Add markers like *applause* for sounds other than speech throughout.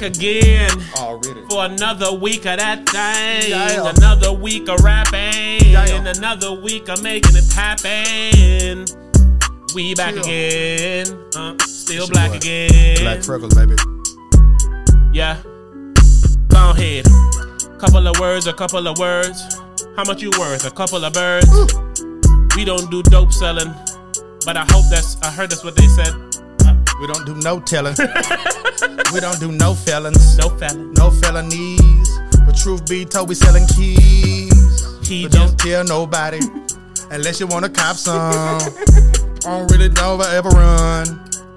back again Already. for another week of that thing. Yeah. Another week of rapping. Yeah. Another week of making it happen. We back Chill. again. Uh, still your black boy. again. Black freckles, baby. Yeah. Go ahead. Couple of words, a couple of words. How much you worth? A couple of birds. We don't do dope selling, but I hope that's. I heard that's what they said. We don't do no telling. *laughs* we don't do no felons. No felon. No felonies. But truth be told, we selling keys. He But don't tell nobody *laughs* unless you want to cop some. I don't really know if I ever run.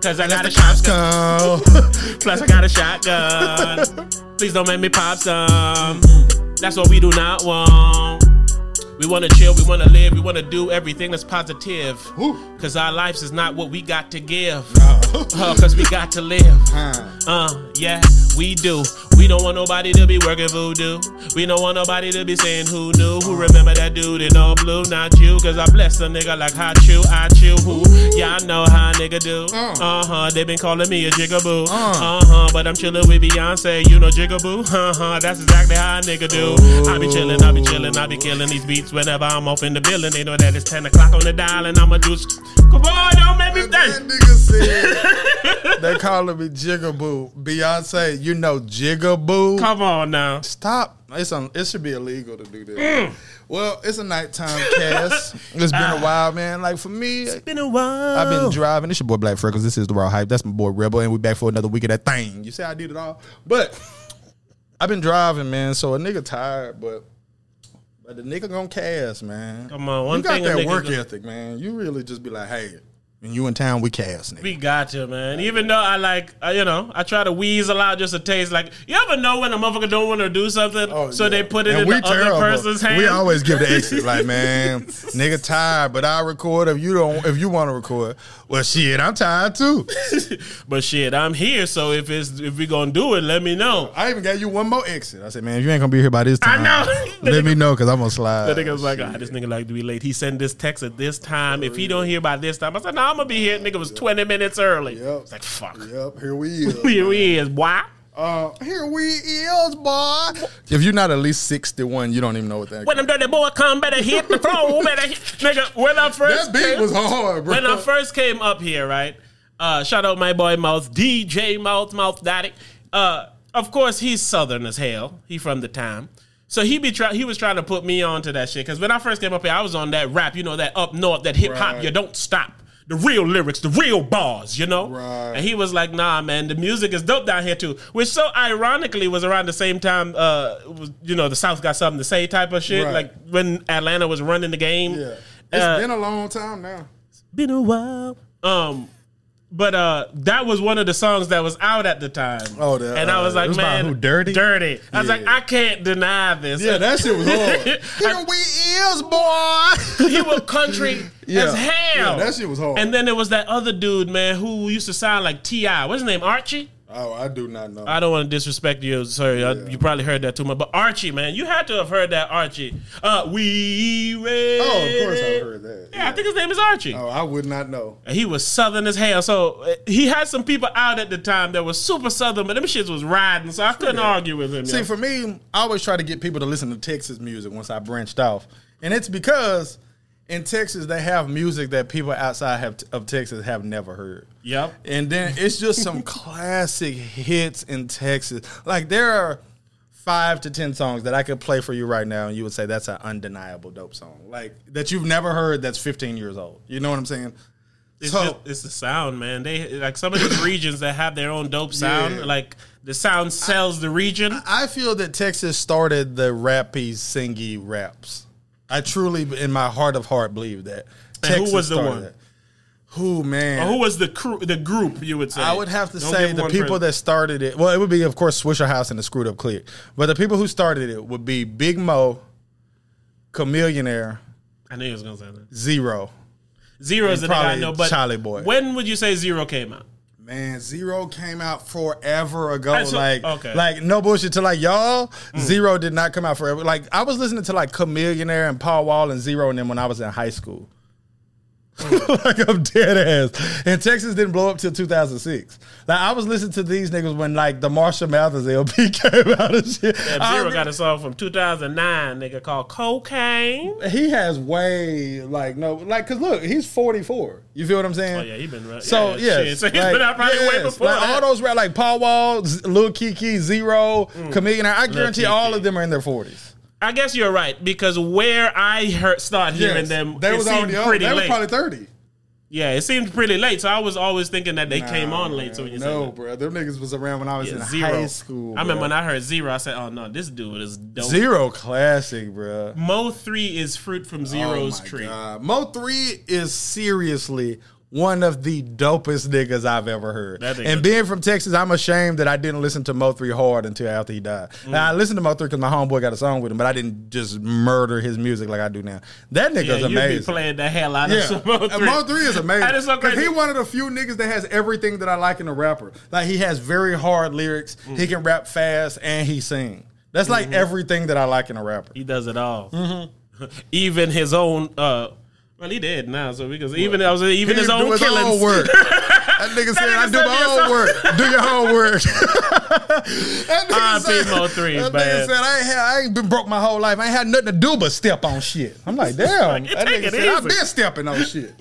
cause I got a The cops shotgun. come. *laughs* Plus I got a shotgun. Please don't make me pop some. That's what we do not want. We wanna chill, we wanna live, we wanna do everything that's positive. Cause our lives is not what we got to give. Uh, Cause we got to live. Uh, yeah, we do. We don't want nobody to be working voodoo. We don't want nobody to be saying who knew. Who remember that dude in all blue? Not you, cause I bless a nigga like hot chew, I chew who. Yeah, I know how a nigga do. Uh huh, they been calling me a jigaboo. Uh huh, but I'm chillin' with Beyonce, you know jigaboo. Uh huh, that's exactly how a nigga do. I be chillin', I be chillin', I be killing these beats whenever I'm off in the building. They know that it's 10 o'clock on the dial and I'ma do. Come on, don't make me That nigga said *laughs* they calling me Jigaboo. Beyonce, you know Jigaboo. Come on now. Stop. It's un- it should be illegal to do this. Mm. Well, it's a nighttime cast. *laughs* It's been a while, man. Like for me, it's Been a while. I've been driving. It's your boy Black Freckles. This is the Raw Hype. That's my boy Rebel, and we back for another week of that thing. You say I did it all, but I've been driving, man. So a nigga tired, but but the nigga gonna cast, man. Come on, one you got that work gonna- ethic, man. You really just be like, hey, when you in town, we cast, nigga. We got to, man. Even though I like, uh, you know, I try to weasel out just a taste. Like, you ever know when a motherfucker don't want to do something, Oh, so yeah. they put it And in the other person's hand? We always give the exit, like, *laughs* man, nigga tired, but I record if you don't. If you want to record, well, shit, I'm tired too. *laughs* but shit, I'm here, so if it's if we gonna do it, let me know. I even got you one more exit. I said, man, if you ain't gonna be here by this time, I time, know. *laughs* let me know because I'm gonna slide. The nigga was like, ah, this nigga like to be late. He sent this text at this time. If he don't hear by this time, I said, nah, I'm gonna be here. Nigga was 20 minutes early. Yep. It's like, fuck. Yep, here we *laughs* is. Here he is, boy. Uh, here we is, boy. If you're not at least 61, you don't even know what that. When them dirty boy come, better hit the floor, *laughs* better hit. Nigga, when I first that beat came- was hard, bro. when I first came up here, right? Uh, shout out my boy Mouth, DJ Mouth, Mouth Daddy. Uh, of course, he's southern as hell. He from the time. So he be try- he was trying to put me on to that shit. Because when I first came up here, I was on that rap, you know, that up north, that hip hop, Right. you don't stop. The real lyrics, the real bars, you know? Right. And he was like, nah, man, the music is dope down here too. Which so ironically was around the same time, uh, was, you know, the South got something to say type of shit. Right. Like when Atlanta was running the game. yeah, it's Uh, been a long time now. It's been a while. Um, but uh, that was one of the songs that was out at the time. Oh, and I was uh, like, man, who, Dirty? dirty. I was Yeah. like, I can't deny this. Yeah, that shit was hard. *laughs* here we is, boy. he was country *laughs* Yeah. as hell. Yeah, that shit was hard. And then there was that other dude, man, who used to sound like Ti. What's his name? Archie. Oh, I do not know. I don't want to disrespect you. Sorry, I- you probably heard that too much. But Archie, man, you had to have heard that Archie. Uh, we ready. oh, of course I heard that. Yeah, I think his name is Archie. Oh, I would not know. And he was southern as hell. So uh, he had some people out at the time that was super southern, but them shits was riding. So I couldn't argue with him. See, yo. for me, I always try to get people to listen to Texas music once I branched off, and it's because in Texas they have music that people outside have, of Texas have never heard. Yep. And then it's just some *laughs* classic hits in Texas. Like there are five to ten songs that I could play for you right now, and you would say that's an undeniable dope song. Like that you've never heard that's 15 years old. You know what I'm saying? It's, So- just, it's the sound, man. They like some of these *coughs* regions that have their own dope sound. Yeah. Like the sound sells the region. I feel that Texas started the rappy, singy raps. I truly, in my heart of heart, believe that. And who was the one? that. Who man? Who was the crew? The group you would say? I would have to Don't say the people that started it. Well, it would be, of course, Swishahouse and the Screwed Up Click. But the people who started it would be Big Moe, Chamillionaire, I knew he was gonna say that. Z-Ro. Z-Ro is the nigga I probably know, but Chalie Boy. When would you say Z-Ro came out? Man, Z-Ro came out forever ago. So- like, okay. Mm. like no bullshit. To like y'all, Z-Ro did not come out forever. Like I was listening to like Chamillionaire and Paul Wall and Z-Ro and them when I was in high school. *laughs* like I'm dead ass. And Texas didn't blow up till 2006. Like I was listening to these niggas when like the Marshall Mathers LP *laughs* came out and shit. I Z-Ro got a song from 2009, nigga, called Cocaine. he has way like no like cause look he's 44 you feel what i'm saying Oh, yeah, he been right. so yeah, yes. *laughs* So he's been out probably way before like, all those rap like Paul Wall, Lil Keke, Z-Ro, mm. Chameleon. I guarantee all of them are in their forties. I guess you're right because where I heard start hearing them, they it was seemed already old. They was probably thirty. yeah, it seemed pretty late. So I was always thinking that they came Nah, on late. man. So when you no, bro, them niggas was around when I was that. in zero high school. I remember when I heard Z-Ro, I said, "Oh no, this dude is dope." Z-Ro classic, bro. Mo3 is fruit from oh Z-Ro's oh my tree. God. Mo3 is seriously one of the dopest niggas I've ever heard. And being from Texas, I'm ashamed that I didn't listen to Mo3 hard until after he died. Mm. Now I listened to Mo3 because my homeboy got a song with him, but I didn't just murder his music like I do now. That nigga's Yeah, you be amazing. playing the hell out Yeah, of Mo And three. Mo3 is *laughs* amazing. That is so Cause crazy. he one of the few niggas that has everything that I like in a rapper. Like he has very hard lyrics. Mm. He can rap fast and he sing. That's like Mm-hmm. everything that I like in a rapper. He does it all. Mm-hmm. *laughs* even his own. uh Well, he dead now. So because even I was even He his own his killings. own work. *laughs* That nigga said, nigga "I do my own work. *laughs* Do your own work." *laughs* that nigga R.I.P. Mo3, that man. nigga said, I ain't, had, I ain't been broke my whole life. I ain't had nothing to do but step on shit. I'm like, damn. Like, that take nigga it said, I've been stepping on shit.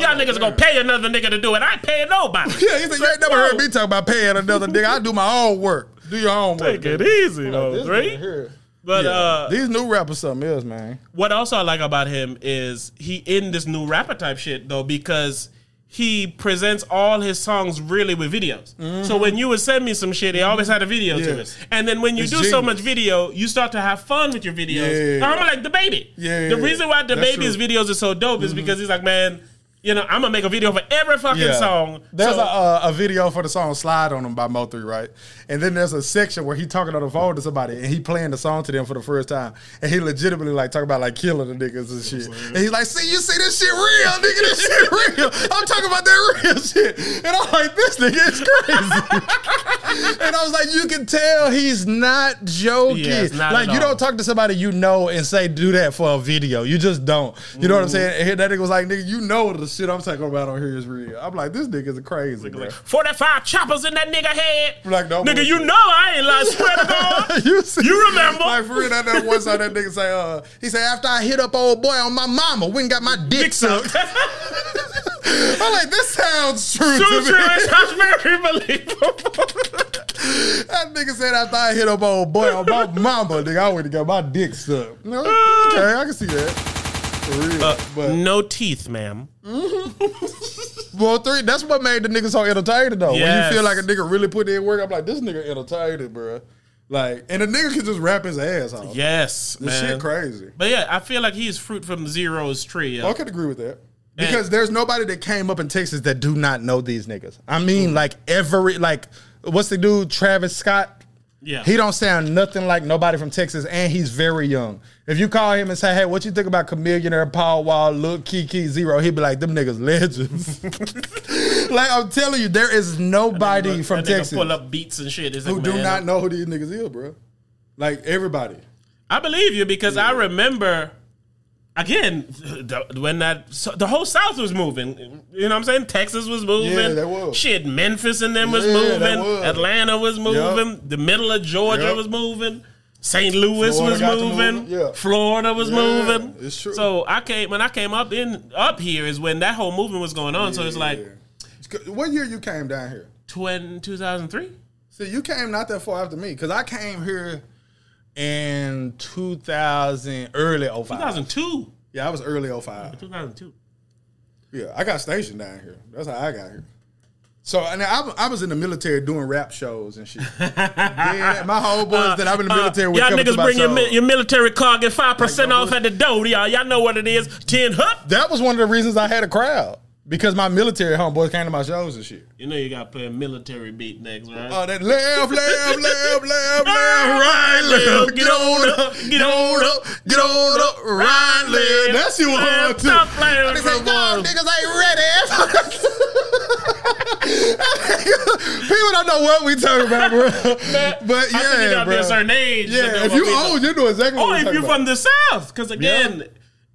Y'all niggas gonna pay another nigga to do it. I ain't paying nobody. Yeah, he said, you ain't never heard me talk about paying another nigga. I do my own work. Do your own work. Take it easy, This though. nigga Three. But Yeah. uh, these new rappers something else, man. what also I like about him is he in this new rapper type shit though because he presents all his songs really with videos. So when you would send me some shit, he always had a video to Mm-hmm. It. And then when you It's do so much video, you start to have fun with your videos. Yeah. I'm like the baby. Yeah, The reason why the baby's videos are so dope is because he's like, man, you know, I'm gonna make a video for every fucking song. There's So- a, uh, a video for the song "Slide on Them" by Mo3, right? And then there's a section where he talking on the phone to somebody and he playing the song to them for the first time, and he legitimately like talking about like killing the niggas and shit. And he's like, "See, you see this shit real, nigga? This shit real. I'm talking about that real shit." And I'm like, "This nigga is crazy." *laughs* and I was like, "You can tell he's not joking. Yes, not like you don't talk to somebody you know and say do that for a video. You just don't. You know what I'm saying?" And that nigga was like, "Nigga, you know the shit I'm talking about on here is real." I'm like, "This nigga's crazy." Like, 45 choppers in that nigga head. Like, no nigga, bullshit. you know I ain't lying. Swear to God. *laughs* you, see, You remember? Like for real, that, that one song that nigga say, uh, he said, after I hit up old boy on my mama, we ain't got my dick sucked. *laughs* I'm like, this sounds true True, to true. me. It sounds very believable. *laughs* That nigga said after I hit up old boy on my mama, nigga, I went to get my dick sucked. No, okay, I can see that. For real. Uh, but no teeth, ma'am. *laughs* well, three, that's what made the nigga so entertaining though. When you feel like a nigga really put in work, I'm like, this nigga entertaining, bro. Like, and the nigga can just rap his ass off. Yes, This man. shit crazy. But yeah, I feel like he's fruit from Z-Ro's tree. I could agree with that. Because there's nobody that came up in Texas that do not know these niggas. I mean, like every like what's the dude, Travis Scott? Yeah. He don't sound nothing like nobody from Texas, and he's very young. If you call him and say, "Hey, what you think about Chameleon, Paul Wall, Lil Keke Z-Ro?" He'd be like, "Them niggas legends." *laughs* like I'm telling you, there is nobody from Texas pull up beats and shit. Who like, do not know who these niggas is, bro. Like everybody. I believe you because I remember again the, when that so the whole South was moving. You know what I'm saying? Texas was moving. Yeah, was. Shit, Memphis and them was Yeah, moving. was. Atlanta was moving. The middle of Georgia Yup. was moving. St. Louis Florida was moving. yeah. Florida was moving. it's true. So I came when I came up in up here is when that whole movement was going on. so it's like what year you came down here? 20, 2003. So you came not that far after me because I came here in 2000, early 05. 2002. Yeah, I was early 05. 2002. Yeah, I got stationed down here. That's how I got here. So and I, I was in the military doing rap shows and shit. *laughs* yeah, my homeboys that I'm in the military with Uh, y'all coming to niggas my bring your, mi- your military car, get 5% Like, no off at the door, y'all. Y'all know what it is. 10 hup. That was one of the reasons I had a crowd because my military homeboys came to my shows and shit. You know you got to play a military beat next, right? Oh, that left, left, left, left, left, right, left. Get on up, get on up, get on up, right, left. That shit was hard too. Stop playing with say, no, niggas ain't ready. *laughs* People don't know what we talking about, bro. But I think you yeah, got bro. a certain age. Yeah, if you old, you know exactly what oh, if you're from the South. Because again,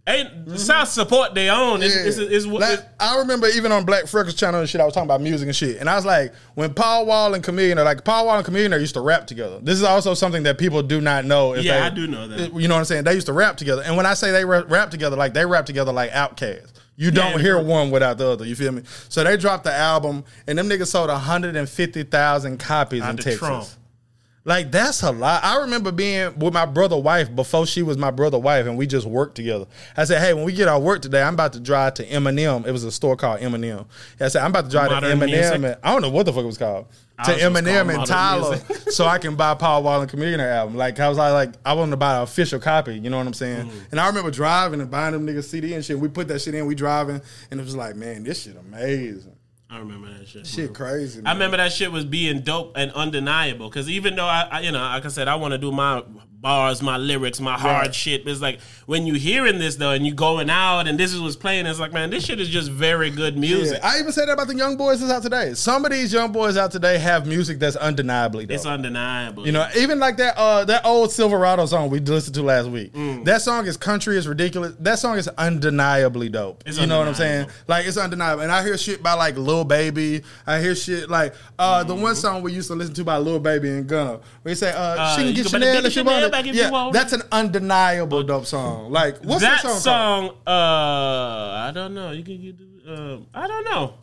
Ain't mm-hmm. South support their own. It's, it's, it's, what- Like, I remember even on Black Freckles channel and shit, I was talking about music and shit. And I was like, when Paul Wall and Chameleon are like, Paul Wall and Chameleon used to rap together. This is also something that people do not know. If Yeah, they- I do know that. You know what I'm saying? They used to rap together. And when I say they rap together, like they rap together like Outkast. You don't Yeah, hear one without the other. You feel me? So they dropped the album, and them niggas sold 150,000 copies Out in Texas. trunk. Like that's a lot. I remember being with my brother wife before she was my brother wife, and we just worked together. I said, "Hey, when we get our work today, I'm about to drive to Eminem. It was a store called Eminem. I said, I'm about to drive Modern to Eminem. And, I don't know what the fuck it was called. To Eminem and Tyler, *laughs* so I can buy Paul Wall and Chameleon album. Like I was like, like I wanted to buy an official copy. You know what I'm saying? Mm. And I remember driving and buying them niggas CD and shit. We put that shit in. We driving, and it was like, man, this shit amazing. I remember that shit. Shit crazy. I remember that shit was being dope and undeniable. Because even though I, I, you know, like I said, I want to do my bars, my lyrics, my hard Right. shit. It's like when you hearing this though, and you going out, and this is what's playing. It's like, man, this shit is just very good music. Yeah, I even said that about the young boys that's out today. Some of these young boys out today have music that's undeniably dope. It's undeniable. you know, even like that uh that old Silverado song we listened to last week. Mm. That song is country is ridiculous. That song is undeniably dope. It's you know what I'm saying? Like it's undeniable. And I hear shit by like Lil Baby. I hear shit like uh the Mm-hmm. one song we used to listen to by Lil Baby and Gunna. Where he say uh, Uh, she can get Chanel if she want back if you Yeah, want that's an undeniable dope song. Like what's that song? song, uh, I don't know. You can, you do, um, I don't know.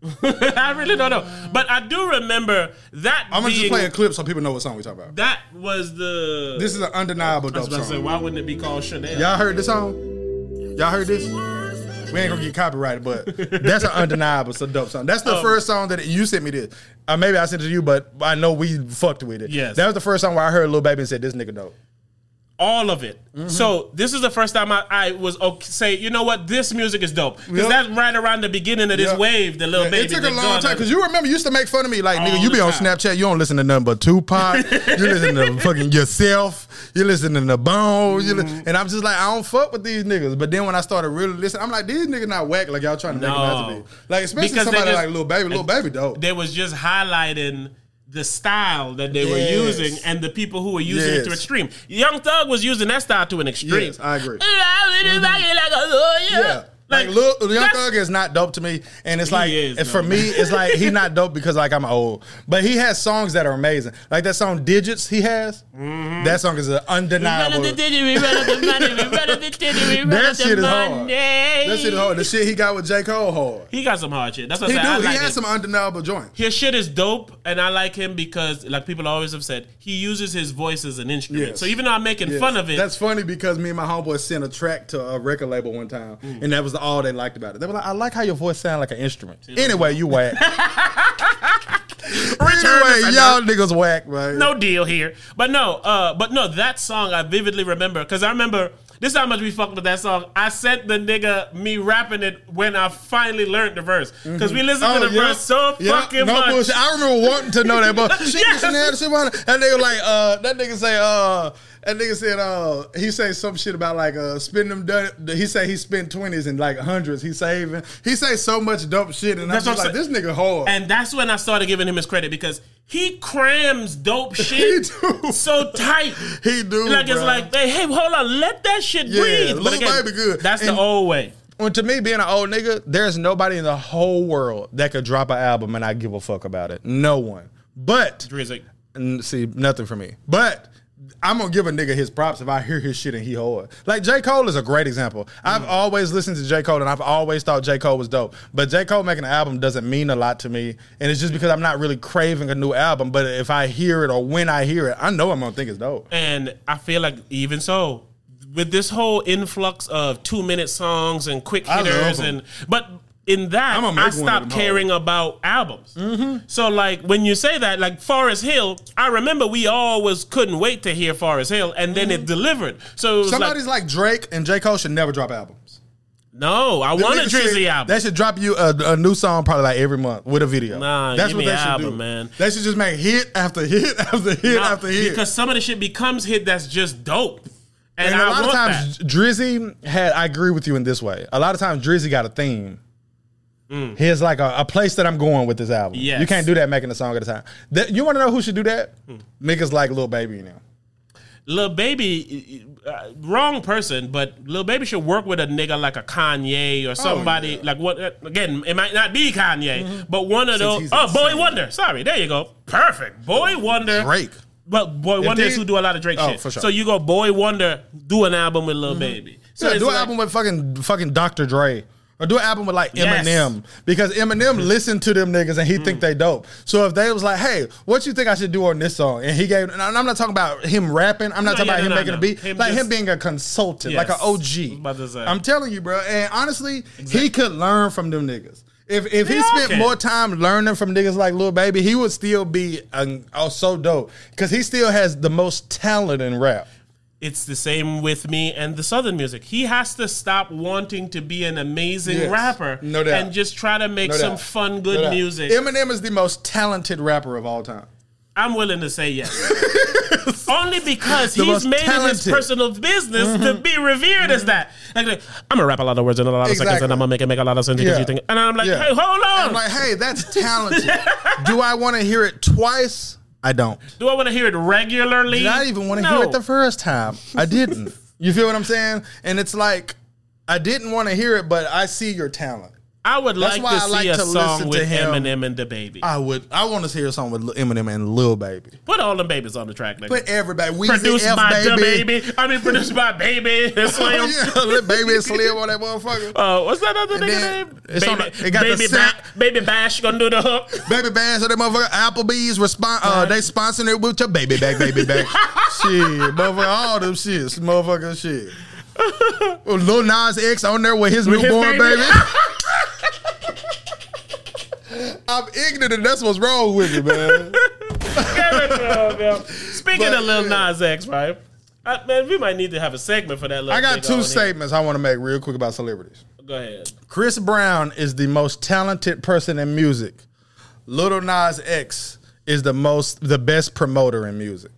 *laughs* I really don't know. But I do remember that. I'm gonna being, just play a clip so people know what song we talking about. That was the. This is an undeniable I was dope to say, song. why wouldn't it be called Chanel? Y'all heard this song? Y'all heard this? We ain't gonna get copyrighted, but that's an undeniable, so dope song. That's the Um, first song that you sent me this. Uh, maybe I sent it to you, but I know we fucked with it. Yes. that was the first song where I heard Lil Baby and said, "This nigga dope." All of it. Mm-hmm. So this is the first time I, I was okay, say, you know what, this music is dope because Yep. that's right around the beginning of this Yeah. wave. The little Yeah, baby. it took a long time because you remember you used to make fun of me like, nigga, you be on time. Snapchat, you don't listen to nothing but Tupac, you listen to *laughs* fucking yourself, you listen to the Bone, Mm-hmm. li- and I'm just like, I don't fuck with these niggas. But then when I started really listening, I'm like, these niggas not whack like y'all trying to make them out to be. Like especially Because somebody just- like Lil Baby, Lil Baby dope. they was just highlighting the style that they were using and the people who were using it to extreme. Young Thug was using that style to an extreme. Yes, I agree. Yeah. Yeah. Like, Lil, Young Thug is not dope to me, and it's like is, and though. for me, *laughs* it's like he's not dope because like I'm old, but he has songs that are amazing. Like that song "Digits" he has. Mm-hmm. That song is an undeniable. that shit is hard. That shit is hard. The shit he got with J Cole hard. He got some hard shit. That's what He I do. I He like has it. some undeniable joints. His shit is dope, and I like him because, like people always have said, he uses his voice as an instrument. Yes. So even though I'm making Yes. fun of it, That's funny because me and my homeboy sent a track to a record label one time, Mm. and that was all they liked about it. They were like, "I like how your voice sounds like an instrument." Anyway, you whack. *laughs* anyway, y'all niggas whack, man. no deal here. But no, uh, but no, that song I vividly remember because I remember this is how much we fucked with that song. I sent the nigga me rapping it when I finally learned the verse because we listened to the yeah. verse so Yeah, fucking no much. bullshit. I remember wanting to know that, but shit, Yes. Wanna- that nigga like, uh, that nigga say, uh, that nigga said, uh, he say some shit about like, uh, spend them, done, he say he spent twenties and like hundreds, he saving. He say so much dope shit, and That's I'm just I'm like, this nigga hard. And that's when I started giving him his credit because he crams dope *laughs* shit do. so tight. he do, Like it's like, hey, hey, hold on, let that shit Yeah, breathe. Lil Baby good. That's And- the old way. Well, to me, being an old nigga, there's nobody in the whole world that could drop an album and I give a fuck about it. No one. But Drizzy. See nothing for me. But I'm gonna give a nigga his props if I hear his shit and he hard. Like J. Cole is a great example. I've Mm. always listened to J. Cole and I've always thought J. Cole was dope. But J. Cole making an album doesn't mean a lot to me. And it's just because I'm not really craving a new album. But if I hear it or when I hear it, I know I'm gonna think it's dope. And I feel like even so, with this whole influx of two minute songs and quick hitters, and but in that I stopped caring about albums. Mm-hmm. So like when you say that, like Forest Hill, I remember we always couldn't wait to hear Forest Hill, and then it mm-hmm. delivered. So it Somebody's like, like, Drake and J. Cole should never drop albums. no, I want a Drizzy album. That should drop you a, a new song probably like every month with a video. Nah, That's what they an should do, man. They should just make hit after hit *laughs* after hit No, after hit. because some of the shit becomes hit that's just dope, and, and I a lot want of times that. Drizzy had I agree with you in this way. A lot of times Drizzy got a theme. Here's like a, a place that I'm going with this album. Mm. Yes. You can't do that making a song at a time. That- you want to know who should do that? Hmm. Niggas like Lil Baby now. Lil Baby, uh, wrong person, but Lil Baby should work with a nigga like a Kanye or somebody yeah. like what? uh, Again, it might not be Kanye, but one of those. Oh, Boy. Wonder. Sorry, there you go. Perfect. Boi-1da. Drake. But Boi-1da is they- who do a lot of Drake Oh, shit. for sure. So you go Boi-1da, do an album with Lil Baby. So yeah, do an like- album with fucking fucking Dr. Dre. Or do an album with like Yes. Eminem because Eminem listened to them niggas and he think they dope. So if they was like, "Hey, what you think I should do on this song?" and he gave, and I'm not talking about him rapping. I'm not No, talking yeah, about no, him no, making a beat. Him like just- him being a consultant, like an Yes. I was OG. about to say. I'm telling you, bro. And honestly, he could learn from them niggas. If if he They spent can. more time learning from niggas like Lil Baby, he would still be um, oh, so dope because he still has the most talent in rap. It's the same with me and the southern music. He has to stop wanting to be an amazing Yes. rapper No doubt. and just try to make No some doubt. fun, good doubt. music. Eminem is the most talented rapper of all time. I'm willing to say yes. *laughs* Only because The he's made it his talented. Mm-hmm. personal business to be revered as that. Like, like, I'm gonna rap a lot of words in a lot of seconds, and I'm gonna make it make a lot of sense because Yeah. you think. And I'm like, Yeah. hey, hold on. I'm like, hey, that's talented. Do I want to hear it twice? I don't. Do I want to hear it regularly? Did I even want to No. hear it the first time? I didn't. you feel what I'm saying? And it's like, I didn't want to hear it, but I see your talent. I would That's like why to I see like a to song listen to with him. Eminem and the baby. I would. I want to hear a song with Eminem and Lil Baby. Put all them babies on the track, nigga. Put everybody. Weezy, produced F by the baby. baby. I mean, produced by Baby *laughs* and Slim. yeah, Lil Baby and Slim on that motherfucker. Uh, what's that other And nigga then name? it's on Baby, the- it got the baby, ba- baby Bash gonna do the hook. Baby Bash, so that motherfucker Applebee's respond. Uh, they sponsoring it with your baby back, baby back. *laughs* shit, motherfucker, all them shits, motherfucker, shit. Oh, Lil Nas X on there with his With his newborn baby. baby. *laughs* I'm ignorant, and that's what's wrong with me, man. *laughs* Speaking But, of Lil. Nas X, right? Uh, man, we might need to have a segment for that. Little I got two on here. statements I want to make real quick about celebrities. Go ahead. Chris Brown is the most talented person in music. Little Nas X is the most, the best promoter in music.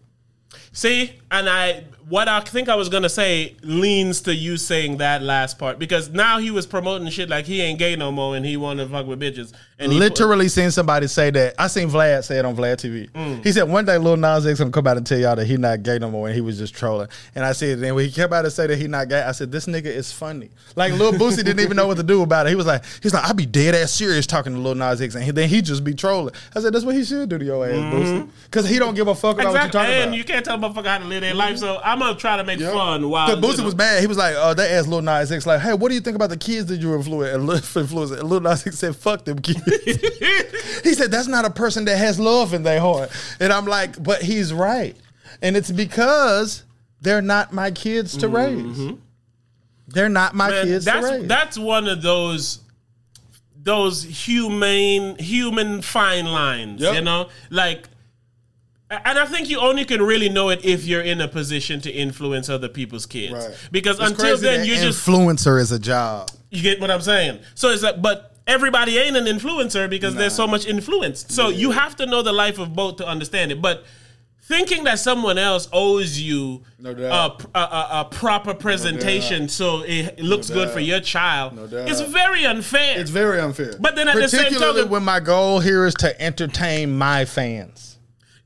See, and I what I think I was gonna say leans to you saying that last part because now he was promoting shit like he ain't gay no more and he want to fuck with bitches and he put- literally seen somebody say that. I seen Vlad say it on Vlad TV. Mm. He said one day Lil Nas X gonna come out and tell y'all that he not gay no more, and he was just trolling. And I said, then when he came out and say that he not gay, I said this nigga is funny. Like Lil Boosie didn't even know what to do about it. He was like, he's like, I be dead ass serious talking to Lil Nas X, and he, then he just be trolling. I said that's what he should do to your ass, Boosie, because he don't give a fuck about Mm-hmm. exactly, what you talking and about. you can't tell a motherfucker how to live their life. So I'm gonna try to make Yep. fun while Cause Boosie you know. was mad. He was like, oh, they asked Lil Nas X, like, hey, what do you think about the kids that you influence? And Lil, influence? And Lil Nas X said, fuck them kids. *laughs* he said, that's not a person that has love in their heart. And I'm like, but he's right. And it's because they're not my kids to mm-hmm. raise. They're not my Man, kids to that's raise. that's one of those those humane human fine lines Yep. you know like and I think you only can really know it if you're in a position to influence other people's kids. Right. Because It's until then, you just influencer is a job. you get what I'm saying. So it's like, but everybody ain't an influencer because there's so much influence. So you have to know the life of both to understand it. But thinking that someone else owes you No a, a, a, proper presentation so it, looks good for your child No is very unfair. It's very unfair. But then at the same Particularly token- when my goal here is to entertain my fans.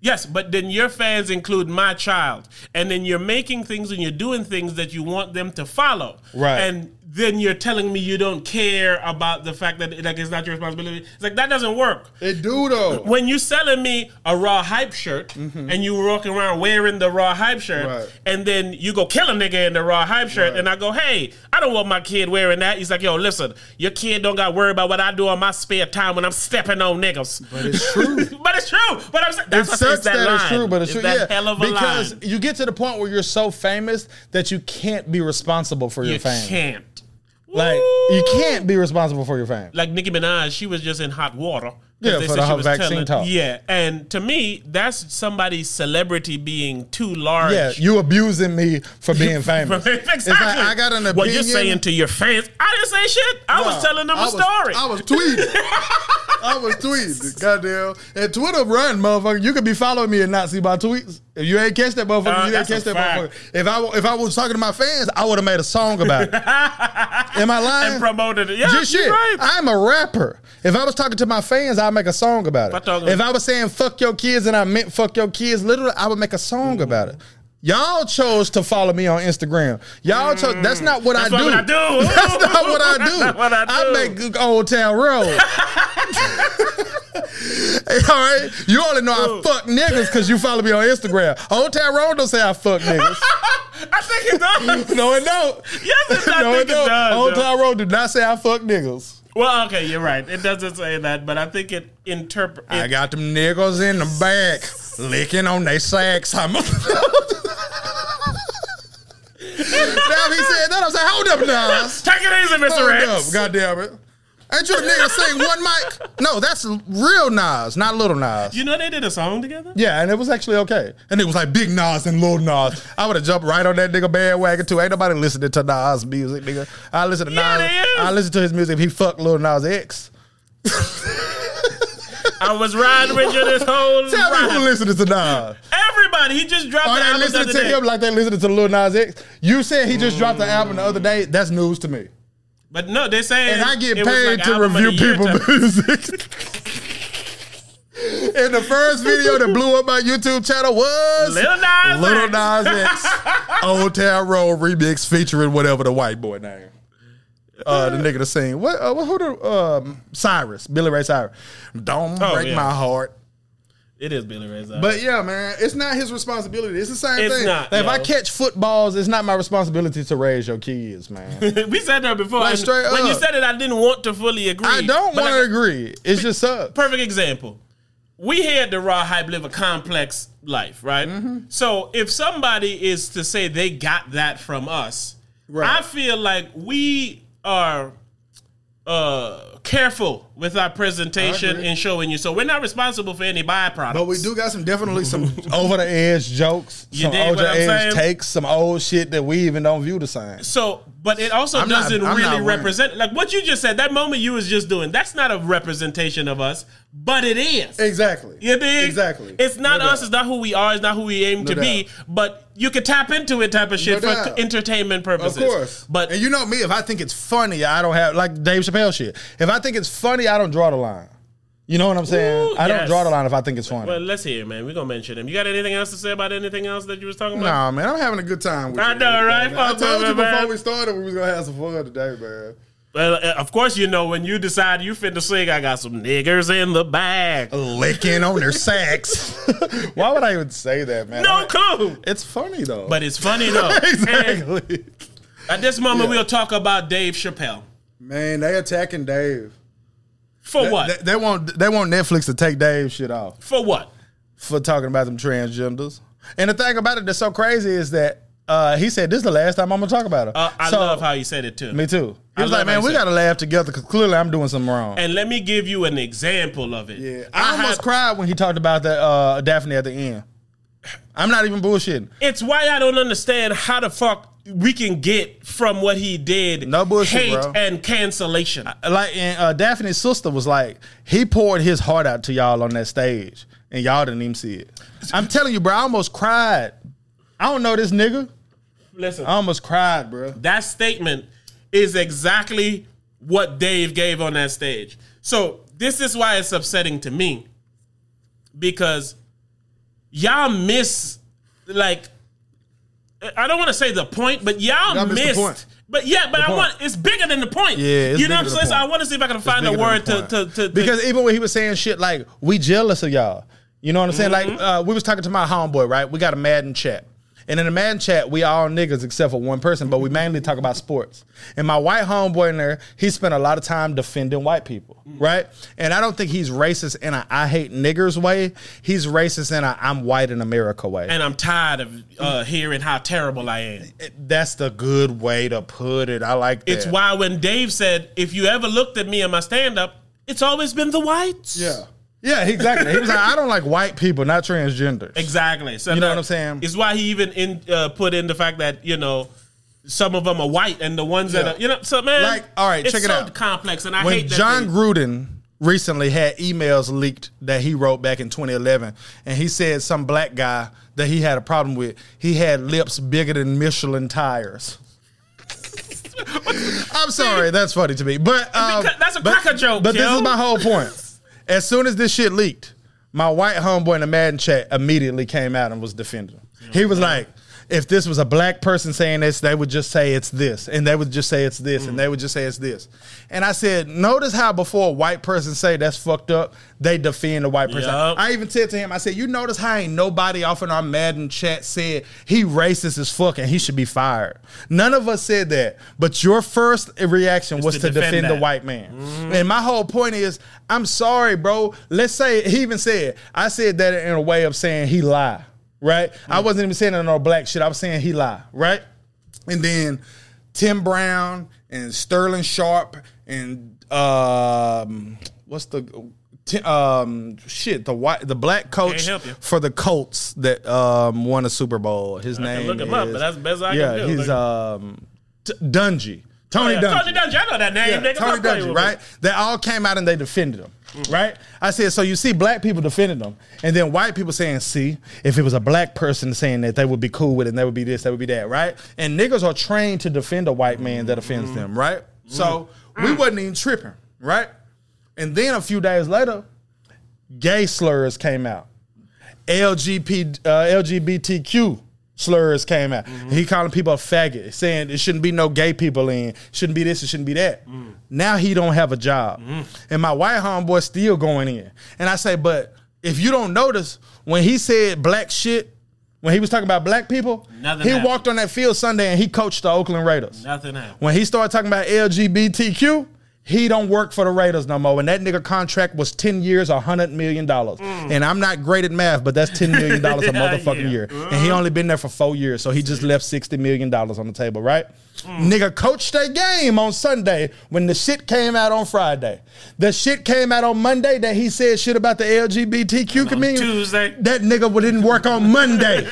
Yes, but then your fans include my child, and then you're making things and you're doing things that you want them to follow. Right. And then you're telling me you don't care about the fact that like it's not your responsibility. It's like that doesn't work. It do though. When you selling me a raw hype shirt and you're walking around wearing the raw hype shirt, Mm-hmm. Right. and then you go kill a nigga in the raw hype shirt, Right. and I go, hey, I don't want my kid wearing that. He's like, yo, listen, your kid don't got to worry about what I do on my spare time when I'm stepping on niggas. But it's true. *laughs* but it's true. But I'm saying that's what that, that, line. it's true, but it's, true. that yeah, hell of a because line. you get to the point where you're so famous that you can't be responsible for your You fame. can't. Like you can't be responsible for your fame. Like Nicki Minaj, she was just in hot water. Yeah, for the she whole was vaccine talk. Yeah, and to me, that's somebody's celebrity being too large. Yeah, you abusing me for being *laughs* famous. exactly. It's like I got an opinion. What you're saying to your fans? I didn't say shit. I was telling them a I was- story. I was tweeting. *laughs* I was tweeting. Goddamn. And Twitter run, motherfucker. You could be following me and not see my tweets. If you ain't catch that motherfucker, Uh, you didn't catch that fact. motherfucker. If I if I was talking to my fans, I would have made a song about it. *laughs* Am I lying? and promoted it. Yeah, Just shit. right. I'm a rapper. If I was talking to my fans, I'd make a song about If I it. If I was saying fuck your kids and I meant fuck your kids, literally, I would make a song about it. Y'all chose to follow me on Instagram. Y'all chose. That's not what That's I do. what I *laughs* *laughs* do. That's not what I do. not what I do. I make Old Town Road. Hey, all right, you only know I fuck niggas because you follow me on Instagram. Old Road don't say I fuck niggas. *laughs* I think it does. No, it don't. Yes, it, *laughs* I no, it it don't. does. Old Road did not say I fuck niggas. Well, okay, you're right. It doesn't say that, but I think it interpret. I got them niggas in the back licking on their sacks. I'm. *laughs* Damn, he said that. I was like, hold up, Nas. Take it easy, Mr. Hold Rex. up, God damn it. Ain't you the nigga sing one mic? No, that's real Nas, not little Nas. You know they did a song together. Yeah, and it was actually okay. And it was like big Nas and little Nas. I would have jumped right on that nigga bandwagon too. Ain't nobody listening to Nas music, nigga. I listen to Yeah, Nas. they is. I listen to his music if he fucked Lil Nas X. I was riding with you this whole *laughs* Tell me who ride. listening to Nas. Everybody, he just dropped Are the they album the listening other to day. him like they listening to Lil Nas X? You said he just dropped the album the other day. That's news to me. But no, they say And I get paid like to review people music. *laughs* and the first video that blew up my YouTube channel was Lil Nas Little X. Nas X Old Town Road remix featuring whatever the white boy name. Uh, the nigga to sing what? Uh, who the um, Cyrus Billy Ray Cyrus? Don't Oh, break yeah. my heart. It is Billy Ray Cyrus. But yeah, man, it's not his responsibility. It's the same It's thing. not, Like, if I catch footballs, it's not my responsibility to raise your kids, man. *laughs* we said that before. Like, and straight when you up. said it, I didn't want to fully agree. I don't But want like, to agree. It's just sucks. Perfect example. We had the raw hype live a complex life, right? Mm-hmm. So if somebody is to say they got that from us, Right. I feel like we are uh careful with our presentation and showing you. So we're not responsible for any byproducts. But we do got some definitely some *laughs* over the edge jokes, You some over what the I'm edge saying? takes, some old shit that we even don't view the same. So, but it also I'm doesn't I'm really represent like what you just said. That moment you was just doing. That's not a representation of us, but it is. Exactly. You dig? Exactly. It's not No us. doubt. It's not who we are. It's not who we aim to be. But you could tap into it type of shit No for doubt. entertainment purposes. Of course. But and you know me, if I think it's funny, I don't have like Dave Chappelle shit. If I think it's funny, I don't draw the line. You know what I'm saying? Ooh, I don't yes. draw the line if I think it's funny. well, let's hear, it, man. We're gonna mention him. You got anything else to say about anything else that you was talking about? Nah, man, I'm having a good time with I you. know, right? I told you me, before man. we started we was gonna have some fun today, man. Well, uh, of course, you know when you decide you finna sing, I got some niggers in the bag. Licking on their sacks. *laughs* Why would I even say that, man? No clue. It's funny though. But it's funny though. *laughs* And exactly. at this moment, Yeah. we'll talk about Dave Chappelle. Man, they attacking Dave. For what? They, they want they want Netflix to take Dave's shit off For what? for talking about them transgenders. And the thing about it that's so crazy is that uh, he said this is the last time I'm gonna talk about it. Uh, I So- love how you said it too. Me too. He I was like, man, we gotta laugh together because clearly I'm doing something wrong. And let me give you an example of it. yeah, I, almost had- cried when he talked about that uh, Daphne at the end. I'm not even bullshitting. It's why I don't understand how the fuck we can get from what he did No bullshit, hate bro. and cancellation. Like, and uh, Daphne's sister was like, he poured his heart out to y'all on that stage, and y'all didn't even see it. I'm telling you, bro, I almost cried. I don't know this nigga. Listen, I almost cried, bro. that statement is exactly what Dave gave on that stage. So this is why it's upsetting to me because y'all miss like I don't want to say the point, but y'all, Y'all missed the missed. But yeah, but I point. want it's bigger than the point. Yeah, you know what I'm saying. the So I want to see if I can find a word the to, to, to, to because even when he was saying shit like we jealous of y'all, you know what I'm saying? Like Mm-hmm. uh, we was talking to my homeboy, right? We got a Madden chat. And in the man chat, we all niggas except for one person, but we mainly talk about sports. And my white homeboy in there, he spent a lot of time defending white people, right? And I don't think he's racist in a I hate niggers way. He's racist in a I'm white in America way. and I'm tired of uh, hearing how terrible I am. That's the good way to put it. I like that. It's why when Dave said, "If you ever looked at me in my stand-up, it's always been the whites." Yeah. Yeah, exactly. He was like, I don't like white people, not transgenders. Exactly. So You know that what I'm saying? It's why he even in, uh, put in the fact that you know some of them are white and the ones Yeah. that are you know. So man, Like, all right, check it so out. Complex, and I when hate that Jon Gruden recently had emails leaked that he wrote back in 2011, and he said some black guy that he had a problem with, he had lips bigger than Michelin tires. *laughs* I'm sorry, that's funny to me, but um, that's a but- cracker joke, But this is my whole point. As soon as this shit leaked, my white homeboy in the Madden chat immediately came out and was defending him. He was like, if this was a black person saying this, they would just say it's this, and they would just say it's this, and mm. they would just say it's this. And I said, notice how before a white person say that's fucked up, they defend the white person. Yup. I even said to him, I said, you notice how ain't nobody off in our Madden chat said he racist as fuck and he should be fired. None of us said that, but your first reaction was to to, defend defend, the white man. Mm-hmm. And my whole point is, I'm sorry, bro. Let's say he even said, I said that in a way of saying he lie, right? I wasn't even saying no black shit. I was saying he lie, right? And then Tim Brown and Sterling Sharpe and um, what's the um shit the white the black coach for the Colts that um won a Super Bowl. His I can name look him is, up, but that's the best I can yeah, do. he's um T- Dungy. Tony Oh, yeah, Dungy. Tony Dungy. I know that name. Yeah, nigga. Tony Dungy, right? They all came out and they defended him, right? I said, so you see black people defending them, and then white people saying, see, if it was a black person saying that, they would be cool with it, and they would be this, they would be that, right? And niggas are trained to defend a white man that offends them, right? So we wasn't even tripping, right? And then a few days later, gay slurs came out. LGBT, uh, LGBTQ slurs came out. Mm-hmm. He calling people a faggot, saying it shouldn't be no gay people in, shouldn't be this, it shouldn't be that. Mm. Now he don't have a job, mm-hmm. and my white homeboy still going in. And I say, but if you don't notice, when he said black shit, when he was talking about black people, Nothing he happened. walked on that field Sunday and he coached the Oakland Raiders. Nothing happened. When he started talking about LGBTQ, he don't work for the Raiders no more. And that nigga contract was 10 years, $100 million. Mm. And I'm not great at math, but that's $10 million a *laughs* motherfucking Yeah. year. And he only been there for four years, so he just left $60 million on the table, right? Mm. Nigga coached that game on Sunday when the shit came out on Friday. The shit came out on Monday that he said shit about the LGBTQ community. Tuesday. That nigga didn't work on Monday. *laughs*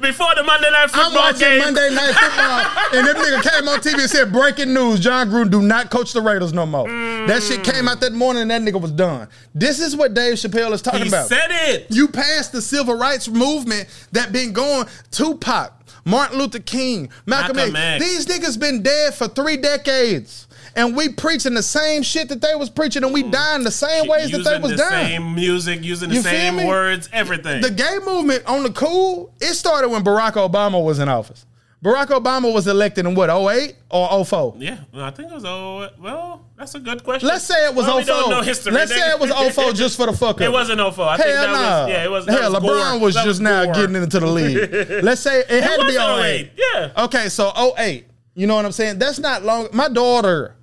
Before the Monday Night Football I'm watching game. Monday Night Football, *laughs* and them nigga came on TV and said, "Breaking news: Jon Gruden do not coach the Raiders no more." That shit mm. came out that morning, and that nigga was done. This is what Dave Chappelle is talking He about. said it. You passed the civil rights movement that been going. Tupac, Martin Luther King, Malcolm, Malcolm X. These niggas been dead for three decades. And we preaching the same shit that they was preaching, and we mm. dying the same ways that they was the dying. same music, using the You same words, everything. The gay movement on the cool, it started when Barack Obama was in office. Barack Obama was elected in what, 08 or 04? yeah, I think it was. Oh, well, that's a good question. Let's say it was Well, we oh don't know history, Let's say it was *laughs* 04 just for the fuck of It wasn't 04. I think that nah. was. Yeah, it was. Hell, was LeBron Gore. was That just now Gore. getting into the league. *laughs* Let's say it had to be was 08. 08, yeah. Okay, so 08. You know what I'm saying? That's not long. My daughter,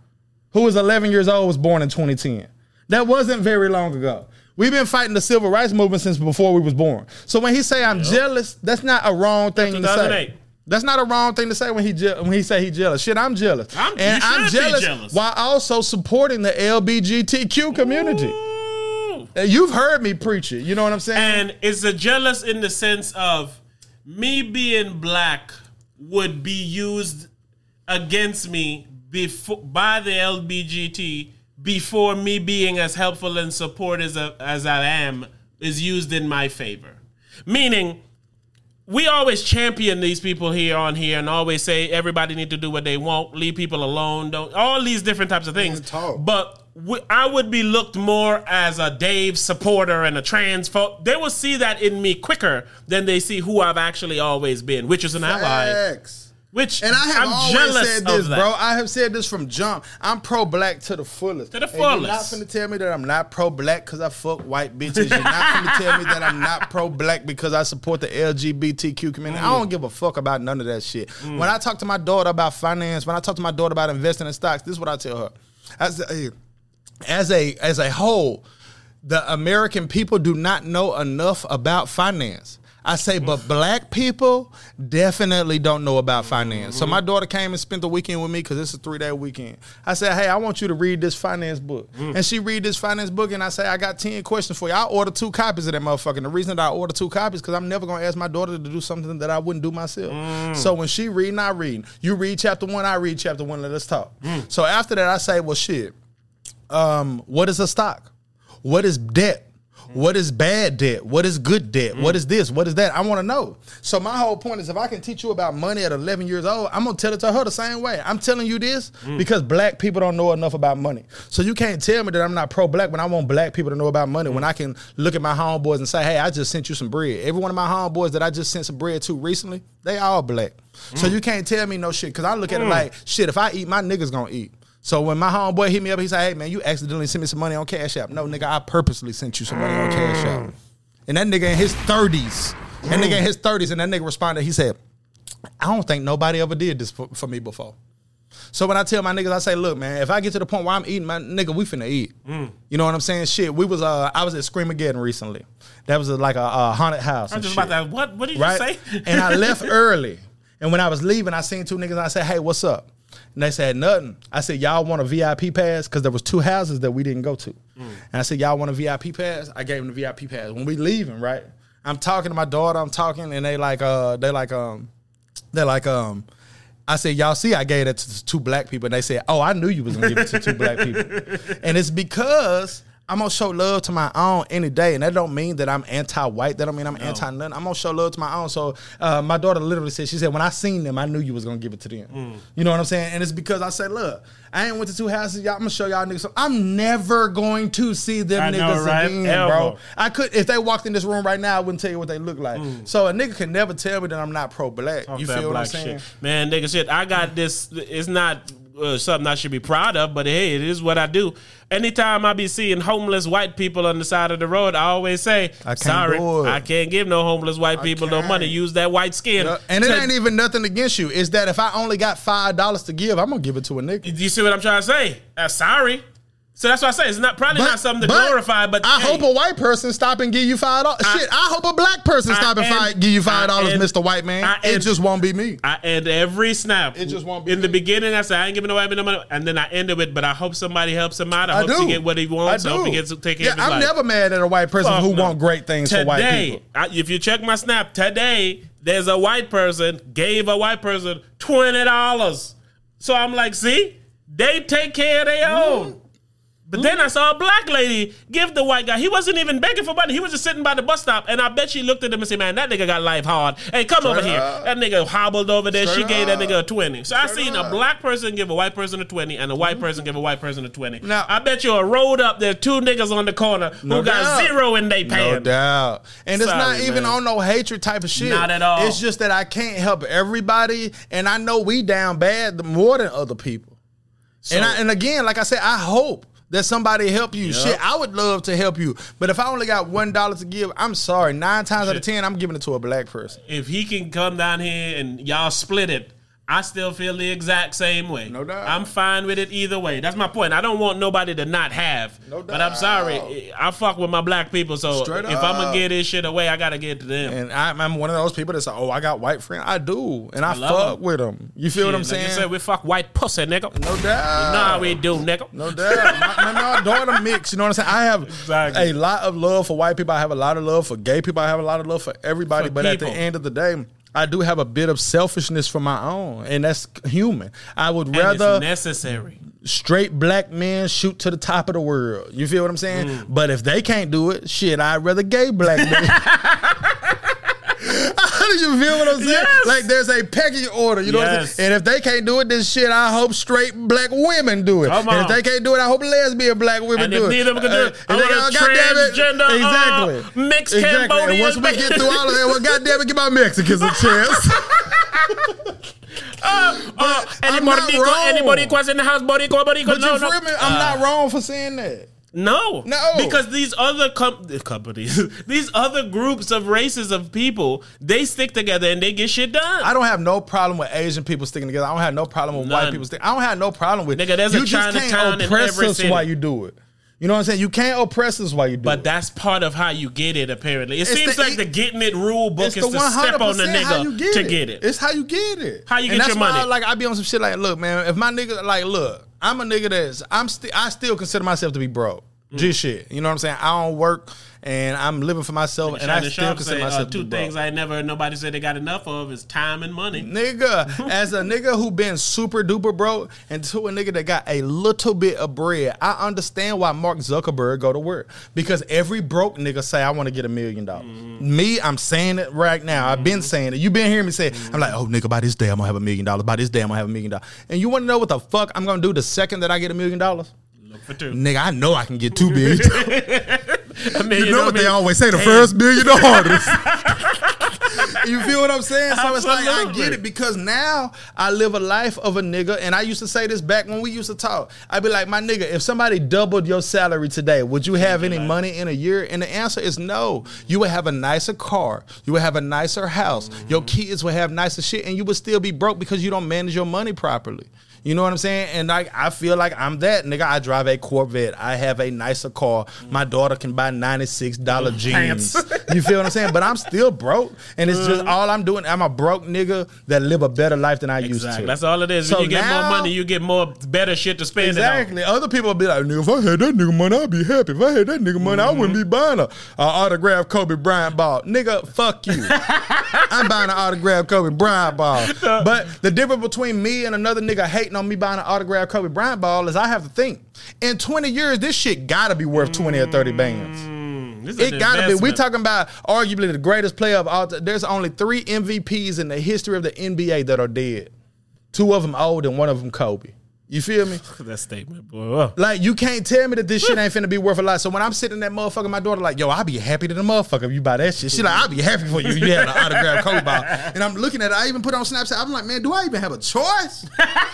who was 11 years old, was born in 2010. That wasn't very long ago. We've been fighting the civil rights movement since before we was born. So when he say I'm jealous, that's not a wrong thing to say. 2008. That's not a wrong thing to say when he je- when he say he jealous. Shit, I'm jealous, I'm- and you I'm jealous, jealous. while also supporting the LBGTQ community. Ooh. Uh, You've heard me preach it. You know what I'm saying? And it's a jealous in the sense of me being black would be used against me before by the LBGT before me being as helpful and support as, as I am is used in my favor. Meaning, we always champion these people here on here and always say everybody need to do what they want, leave people alone, don't all these different types of things. But I would be looked more as a Dave supporter and a trans folk. They will see that in me quicker than they see who I've actually always been, which is an ally. Which And I have I'm always said this, bro. I have said this from jump. I'm pro black to the fullest. To the And you're not fullest. finna tell me that I'm not pro black because I fuck white bitches. You're not finna *laughs* tell me that I'm not pro black because I support the LGBTQ community. I mm. don't give a fuck about none of that shit. Mm. When I talk to my daughter about finance, when I talk to my daughter about investing in stocks, this is what I tell her. As a, as a as a whole, the American people do not know enough about finance. I say, but black people definitely don't know about finance. So my daughter came and spent the weekend with me because it's a three day weekend. I said, hey, I want you to read this finance book, mm. and she read this finance book, and I say, I got ten questions for you. I order two copies of that motherfucker. And the reason that I order two copies because I'm never gonna ask my daughter to do something that I wouldn't do myself. Mm. So when she reading, I read. You read chapter one, I read chapter one. Let's talk. Mm. So after that, I say, well, shit um, what is a stock? What is debt? Mm-hmm. What is bad debt? What is good debt? What is mm. this? What is that? I want to know. So my whole point is, if I can teach you about money at 11 years old, I'm gonna tell it to her the same way. I'm telling you this mm. because black people don't know enough about money. So you can't tell me that I'm not pro-black when I want black people to know about money. When mm. I can look at my homeboys and say, "Hey, I just sent you some bread." Every one of my homeboys that I just sent some bread to recently, they all black. So you can't tell me no shit because I look at it like, shit. If I eat, my niggas gonna eat. So when my homeboy hit me up, he said, "Hey man, you accidentally sent me some money on Cash App." No, nigga, I purposely sent you some money on Cash App. Mm. And that nigga in his thirties, that nigga in his thirties, and that nigga responded. He said, "I don't think nobody ever did this for, for me before." So when I tell my niggas, I say, "Look, man, if I get to the point where I'm eating, my nigga, we finna eat." Mm. You know what I'm saying? Shit, we was uh, I was at Screamageddon recently. That was a, like a, a haunted house. I'm just shit about that. What? What did you right? say? and I left *laughs* early. And when I was leaving, I seen two niggas. And I said, "Hey, what's up?" And they said nothing. I said, "Y'all want a VIP pass?" Because there was two houses that we didn't go to. And I said, "Y'all want a VIP pass?" I gave them the VIP pass. When we leaving, right? I'm talking to my daughter. I'm talking, and they like, uh, they like, um, they're like, um. I said, y'all see, I gave it to two black people. And they said, oh, I knew you was gonna give it to two black people. *laughs* And it's because I'm gonna show love to my own any day. And that don't mean that I'm anti-white. That don't mean I'm anti nothing. I'm gonna show love to my own. So uh, my daughter literally said, she said, when I seen them, I knew you was gonna give it to them. Mm. You know what I'm saying? And it's because I said, look, I ain't went to two houses. Y'all, I'm gonna show y'all niggas. something. I'm never going to see them I know, niggas right? again, bro. I could if they walked in this room right now, I wouldn't tell you what they look like. So a nigga can never tell me that I'm not pro-black. Off you feel what I'm saying? shit. Man, nigga, shit. I got this. It's not uh, something I should be proud of, but hey, it is what I do. Anytime I be seeing homeless white people on the side of the road, I always say, I can't "Sorry. I can't give no homeless white people no money. Use that white skin." Yeah, And it to- ain't even nothing against you. It's that if I only got five dollars to give, I'm gonna give it to a nigga. You see what I'm trying to say? Uh, sorry. So that's what I say. It's not probably not something to glorify, but I hey, hope a white person stop and give you five dollars. Shit, I hope a black person I stop and give you five dollars, Mister White Man. I it just won't be me. I end every snap. It just won't be In the beginning, I say I ain't giving no white man no money, and then I end it with, "But I hope somebody helps him out. I, I hope do he get what he wants. I, I hope he do. gets to take care yeah, of his I'm life." never mad at a white person Fuck who no. want great things for white people. If you check my snap today, there's a white person gave a white person twenty dollars. So I'm like, see, they take care of their Mm-hmm. own. But then I saw a black lady give the white guy. He wasn't even begging for money. He was just sitting by the bus stop, and I bet she looked at him and said, "Man, that nigga got life hard. Hey, come over here." That nigga hobbled over there. Straight she gave that nigga a twenty. So I seen a black person give a white person a twenty, and a white mm-hmm. person give a white person a twenty. Now- I bet you a road up there, two niggas on the corner who No got zero in they No pants. doubt. And it's not even man. on no hatred type of shit. Not at all. It's just that I can't help everybody, and I know we down bad more than other people. and I, and again, like I said, I hope that somebody help you. Shit, I would love to help you, but if I only got one dollar to give, I'm sorry. Nine times out of ten, I'm giving it to a black person. if he can come down here and y'all split it, I still feel the exact same way. No doubt. I'm fine with it either way. That's my point. I don't want nobody to not have. No doubt. But I'm sorry. I fuck with my black people, so Straight if I'm gonna get this shit away, I gotta get to them. And I, I'm one of those people that say, "Oh, I got white friends." I do, and I, fuck fuck 'em. with them. You feel what I'm Like saying? you said, we fuck white pussy, nigga. no doubt. Nah, we do, nigga. No doubt. my, my, my daughter mix. You know what I'm saying? I have Exactly. a lot of love for white people. I have a lot of love for gay people. I have a lot of love for everybody. For but at the end of the day, I do have a bit of selfishness for my own, and that's human. I would rather necessary. straight black men shoot to the top of the world. You feel what I'm saying? Mm. But if they can't do it, shit, I'd rather gay black men. *laughs* you feel what I'm saying? Yes. Like there's a pecking order, you know what I'm Yes. saying? And if they can't do it, then shit, I hope straight black women do it. And if they can't do it, I hope lesbian black women And do if it. neither of them can do it, Uh, I and they want go, "God damn transgender, uh, exactly. mixed exactly. Cambodian And once we get through all of that, well, goddamn it, give my Mexicans a chance. *laughs* *laughs* Uh, any I'm not Boricua, wrong. any Boricuas in the house, Boricua. but no, no. I'm not wrong for saying that. No, No. because these other com- companies, *laughs* these other groups of races of people, they stick together and they get shit done. I don't have no problem with Asian people sticking together. I don't have no problem with white people sticking. I don't have no problem with Nigga, there's a you just Chinatown can't in oppress every us city. while you do it. You know what I'm saying? You can't oppress us while you do but it. But that's part of how you get it. Apparently, it It's seems the- like the getting it rule book is to step on the percent how you nigga get to it. get it. It's how you get it. How you And get your why, money. like I be on some shit like, look, man, if my nigga like, look, I'm a nigga that's I'm still I still consider myself to be broke. G shit. You know what I'm saying? I don't work and I'm living for myself, and I still consider say, uh, myself to two be broke. things I never nobody said they got enough of is time and money. Nigga, *laughs* as a nigga who been super duper broke and to a nigga that got a little bit of bread, I understand why Mark Zuckerberg go to work. Because every broke nigga say, I want to get a million dollars. Mm-hmm. Me, I'm saying it right now. I've been mm-hmm. saying it. You've been hearing me say it. I'm like, mm-hmm. oh nigga, by this day I'm gonna have a million dollars. By this day I'm gonna have a million dollars. And you wanna know what the fuck I'm gonna do the second that I get a million dollars? Look for two. Nigga, I know I can get two *laughs* million. You know what they always say: the Damn. first million, the *laughs* hardest. *laughs* you feel what I'm saying? So it's like I get it because now I live a life of a nigga, and I used to say this back when we used to talk. I'd be like, my nigga, if somebody doubled your salary today, would you have any money in a year? And the answer is no. You would have a nicer car, you would have a nicer house, your kids would have nicer shit, and you would still be broke because you don't manage your money properly. You know what I'm saying? And like I feel like I'm that nigga. I drive a Corvette. I have a nicer car. My daughter can buy ninety six dollar mm. jeans. *laughs* you feel what I'm saying? But I'm still broke, and it's just mm. all I'm doing. I'm a broke nigga that live a better life than I used Exactly. to. That's all it is. So when you get now- more money, you get more better shit to spend. It on. Exactly. Other people will be like, nigga, if I had that nigga money, I'd be happy. If I had that nigga money, I wouldn't be mm-hmm. buying a, a autographed Kobe Bryant ball. Nigga, fuck you. *laughs* I'm buying an autographed Kobe Bryant ball. But the difference between me and another nigga hating on me buying an autographed Kobe Bryant ball is I have to think. In 20 years, this shit gotta be worth 20 or 30 bands. Mm, It gotta be. We investment. talking about arguably the greatest player of all time. There's only three MVPs in the history of the NBA that are dead. Two of them old and one of them Kobe. You feel me? *laughs* that statement, boy. Like you can't tell me that this shit ain't finna be worth a lot. So when I'm sitting that motherfucker, my daughter like, yo, I'll be happy to the motherfucker if you buy that shit. She like, I'll be happy for you. if You have an autographed Kobe ball. *laughs* And I'm looking at it. I even put it on Snapchat. I'm like, man, do I even have a choice?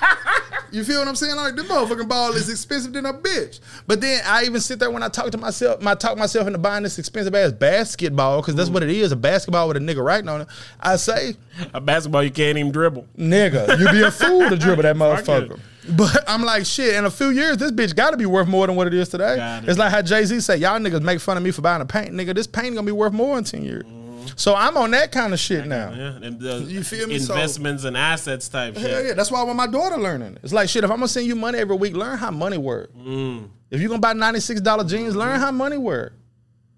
*laughs* you feel what I'm saying? Like the motherfucking ball is expensive than a bitch. But then I even sit there when I talk to myself, I talk myself into buying this expensive ass basketball because that's what it is, a basketball with a nigga writing on it. I say, A basketball you can't even dribble. nigga, you be a fool to dribble that motherfucker. But *laughs* I'm like, shit, in a few years, this bitch gotta be worth more than what it is today. It. It's like how Jay-Z say, y'all niggas make fun of me for buying a paint. Nigga, this paint gonna be worth more in 10 years. Mm-hmm. So I'm on that kind of shit now. Yeah, and the You feel me? So- Investments and assets type shit. yeah, that's why I want my daughter learning. It's like shit. If I'm gonna send you money every week, learn how money work. Mm. If you gonna buy ninety six dollar jeans, learn mm-hmm. how money work.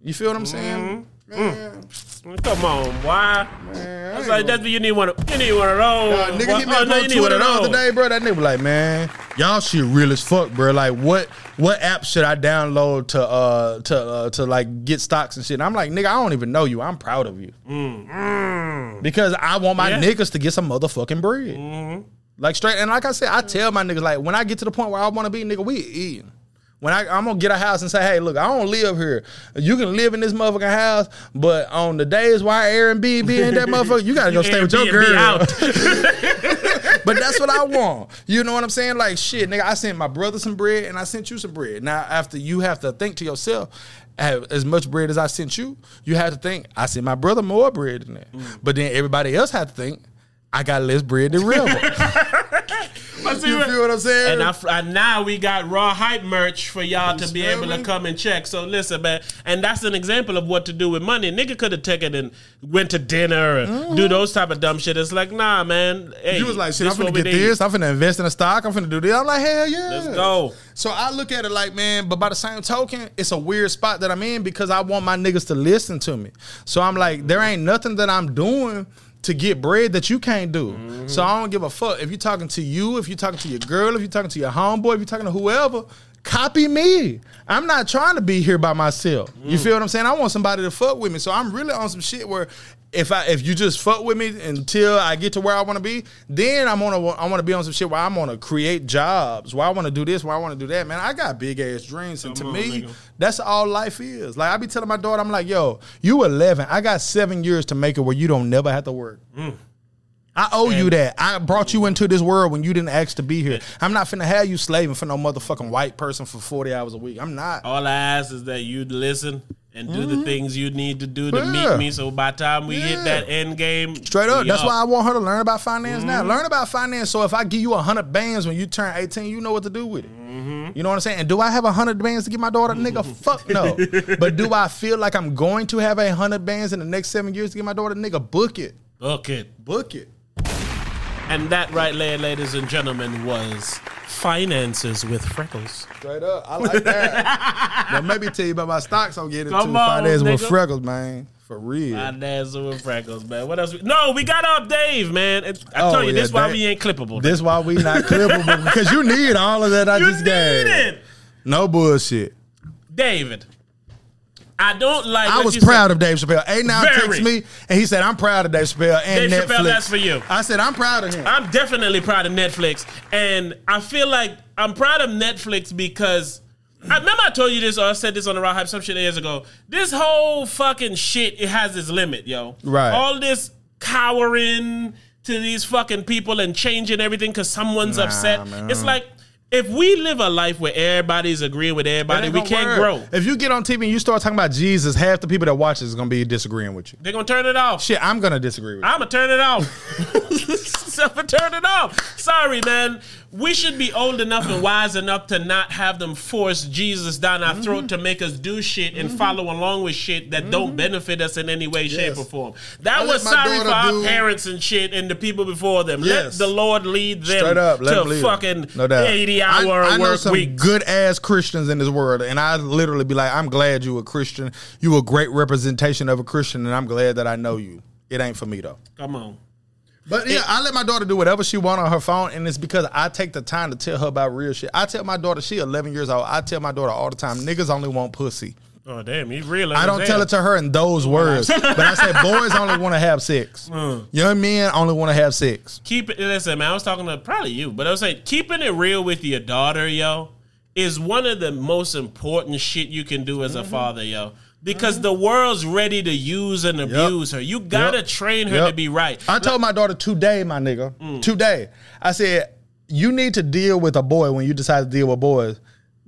You feel what I'm saying? Mm-hmm. Mm-hmm. Man, Come on, why? man, I ain't like that's what you need one. Of, you need one of those. Uh, nigga Why- hit me oh, up no, on you need one Twitter of the other those. day, bro. That nigga was like, man, y'all shit real as fuck, bro. Like, what what app should I download to uh to uh, to like get stocks and shit? And I'm like, nigga, I don't even know you. I'm proud of you Mm, because I want my Mm. Yeah. Mm-hmm. niggas to get some motherfucking bread. Like straight, and like I said, I tell my niggas like when I get to the point where I want to be, nigga, we eating. When I, I'm gonna get a house and say, hey, look, I don't live here. You can live in this motherfucking house, but on the days why Airbnb be in that motherfucker, you gotta go *laughs* stay with your girl. out. *laughs* *laughs* but that's what I want. You know what I'm saying? Like shit, nigga. I sent my brother some bread and I sent you some bread. Now after you have to think to yourself, "Have as much bread as I sent you, you have to think I sent my brother more bread than that. Mm. But then everybody else had to think I got less bread than Rebel. But see you feel what I'm saying? And, I, and now we got raw hype merch for y'all to be able to come and check. So listen, man, and that's an example of what to do with money. Nigga could have taken and went to dinner or do those type of dumb shit. It's like, nah, man. Hey, Mm-hmm. You was like, shit, I'm finna get need. this. I'm finna invest in a stock. I'm finna do this. I'm like, hell yeah. Let's go. So I look at it like, man, but by the same token, it's a weird spot that I'm in because I want my niggas to listen to me. So I'm like, there ain't nothing that I'm doing to get bread that you can't do. Mm-hmm. So I don't give a fuck. If you're talking to you, if you're talking to your girl, if you're talking to your homeboy, if you're talking to whoever, copy me. I'm not trying to be here by myself. Mm. You feel what I'm saying? I want somebody to fuck with me. So I'm really on some shit where if I if you just fuck with me until I get to where I want to be, then I'm on a I want to be on some shit where I'm gonna create jobs, where I want to do this, where I want to do that. Man, I got big ass dreams, and Come to on, me, nigga. that's all life is. Like I be telling my daughter, I'm like, yo, you 11, I got seven years to make it where you don't never have to work. Mm. I owe you that. I brought you into this world when you didn't ask to be here. I'm not finna have you slaving for no motherfucking white person for 40 hours a week. I'm not. All I ask is that you listen and do the things you need to do to Mm-hmm. Yeah. meet me. So by the time we Yeah. hit that end game, Straight up. That's why I want her to learn about finance now. Mm-hmm. Learn about finance. So if I give you a hundred bands when you turn 18, you know what to do with it. Mm-hmm. You know what I'm saying? And do I have a hundred bands to give my daughter? Nigga, *laughs* fuck no. but do I feel like I'm going to have a hundred bands in the next seven years to give my daughter? Nigga, book it. book it. Book it. And that right there, ladies and gentlemen, was Finances with Freckles. Straight up. I like that. *laughs* now maybe tell you about my stocks I'm getting Come into. on, Finance with freckles, man. For real. Finances with Freckles, man. What else? We, no, we got up Dave, man. It- I Oh, told you, yeah, this why we ain't clippable. This why we not clippable because you need all of that I *laughs* you just gave. it. No bullshit. David. I don't like I was proud said. of Dave Chappelle. A now texted me and he said, I'm proud of Dave Chappelle and Dave Netflix. Chappelle, that's for you. I said, I'm proud of him. I'm definitely proud of Netflix, and I feel like I'm proud of Netflix because I remember I told you this, or I said this on the Raw Hype some shit years ago. This whole fucking shit, it has its limit, yo. Right. All this cowering to these fucking people and changing everything because someone's Nah, upset. man. It's like if we live a life where everybody's agreeing with everybody, we can't gonna grow. If you get on TV and you start talking about Jesus, half the people that watch this is gonna be disagreeing with you. They're gonna turn it off. Shit, I'm gonna disagree with you. I'ma turn it off. *laughs* I'ma turn it off. Sorry, man. We should be old enough and wise enough to not have them force Jesus down our throat to make us do shit and mm-hmm. follow along with shit that don't mm-hmm. benefit us in any way, shape, or form. That I was sorry for our do- parents and shit and the people before them. Yes. Let the Lord lead them Straight up, let to fucking no doubt. 80 I- hour I, know work some week. good ass Christians in this world, and I literally be like, I'm glad you a Christian. You a great representation of a Christian, and I'm glad that I know you. It ain't for me though. Come on. But yeah, I let my daughter do whatever she want on her phone, and it's because I take the time to tell her about real shit. I tell my daughter, she 11 years old. I tell my daughter all the time, niggas only want pussy. Oh damn, he real. I don't tell it to her in those words, *laughs* but I say boys only want to have sex. *laughs* Mm. Young men only want to have sex. keep it. Listen, man, I was talking to probably you, but I was saying keeping it real with your daughter, yo, is one of the most important shit you can do as a mm-hmm. father, yo. Because the world's ready to use and abuse her. You gotta Yep. train her Yep. to be right. I told my daughter today, my nigga, Mm. today. I said, you need to deal with a boy when you decide to deal with boys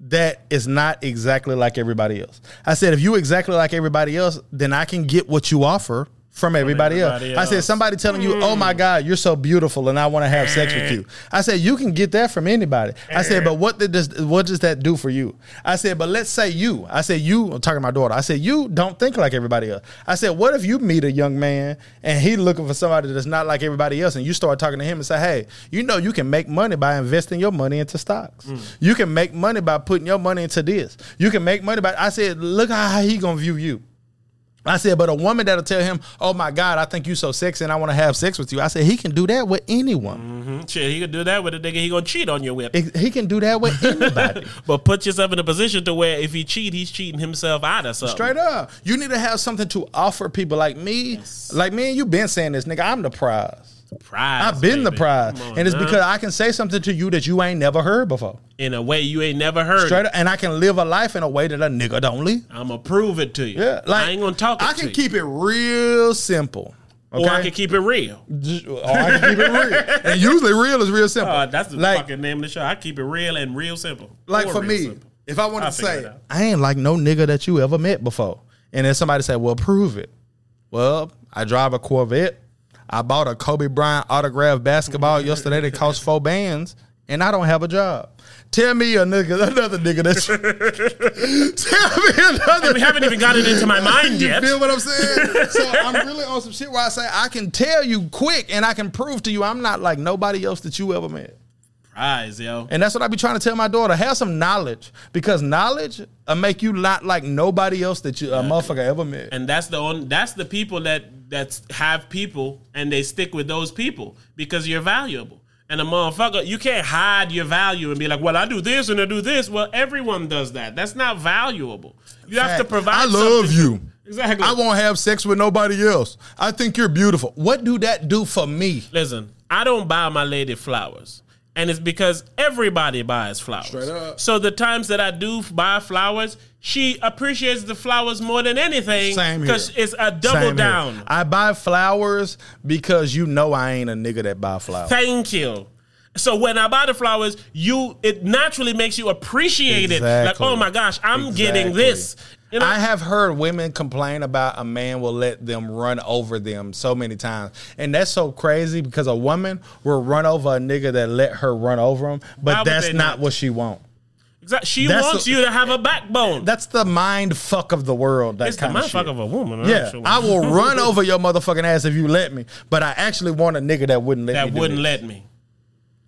that is not exactly like everybody else. I said, if you exactly like everybody else, then I can get what you offer from everybody, everybody else. I said, somebody telling you, oh my hmm. God, you're so beautiful and I want to have sex with you. I said, you can get that from anybody. I said, but what this, what does that do for you? I said, but let's say you, I said, you, I'm talking to my daughter. I said, you don't think like everybody else. I said, what if you meet a young man and he looking for somebody that's not like everybody else and you start talking to him and say, hey, you know, you can make money by investing your money into stocks. Hmm. You can make money by putting your money into this. You can make money by, I said, look how he gonna view you. I said, but a woman that'll tell him, "Oh my God, I think you so sexy, and I want to have sex with you." I said, he can do that with anyone. Mm-hmm. Shit, he can do that with a nigga. He gonna cheat on you with. He- can do that with *laughs* anybody. But put yourself in a position to where if he cheat, he's cheating himself out of something. Straight up, you need to have something to offer people like me, like me and you. Been saying this, nigga. I'm the prize. Prize, I've been the baby. prize, on and it's now. because I can say something to you that you ain't never heard before. in a way you ain't never heard. Straight up, and I can live a life in a way that a nigga don't live. I'm gonna prove it to you. Yeah, like I ain't gonna talk. I can you. keep it real simple. Okay? or I can keep it real. Or I can keep it real. And usually, real is real simple. Uh, that's the like, fucking name of the show. I keep it real and real simple. like Or for me, simple. if I want to say. I ain't like no nigga that you ever met before, and then somebody say, "Well, prove it." Well, I drive a Corvette. I bought a Kobe Bryant autographed basketball *laughs* yesterday that cost four bands, and I don't have a job. Tell me a nigga, *laughs* another nigga that's. *laughs* tell me another. we haven't even gotten into my mind yet. You feel what I'm saying? so I'm really on some shit where I say I can tell you quick, and I can prove to you I'm not like nobody else that you ever met. Prize, yo. And that's what I be trying to tell my daughter. Have some knowledge because knowledge will make you not like nobody else that you a motherfucker ever met. and that's the only that's the people that that have people and they stick with those people because you're valuable. And a motherfucker, you can't hide your value and be like, "Well, I do this and I do this." Well, everyone does that. That's not valuable. You have to provide. I love you. Exactly. I won't have sex with nobody else. I think you're beautiful. What do that do for me? Listen, I don't buy my lady flowers. And it's because everybody buys flowers. Straight up. So the times that I do buy flowers, she appreciates the flowers more than anything. Same here. Because it's a double Same here. down. I buy flowers because you know I ain't a nigga that buy flowers. Thank you. So when I buy the flowers, you it naturally makes you appreciate it. Like, oh my gosh, I'm getting this. You know, I have heard women complain about a man will let them run over them so many times. And that's so crazy because a woman will run over a nigga that let her run over him, but that's not not? what she wants. Exact- she that's wants a- you to have a backbone. That's the mind fuck of the world. That it's the mind of motherfucker of a woman. Yeah, actually. I will *laughs* run over your motherfucking ass if you let me. But I actually want a nigga that wouldn't let me. that wouldn't let me.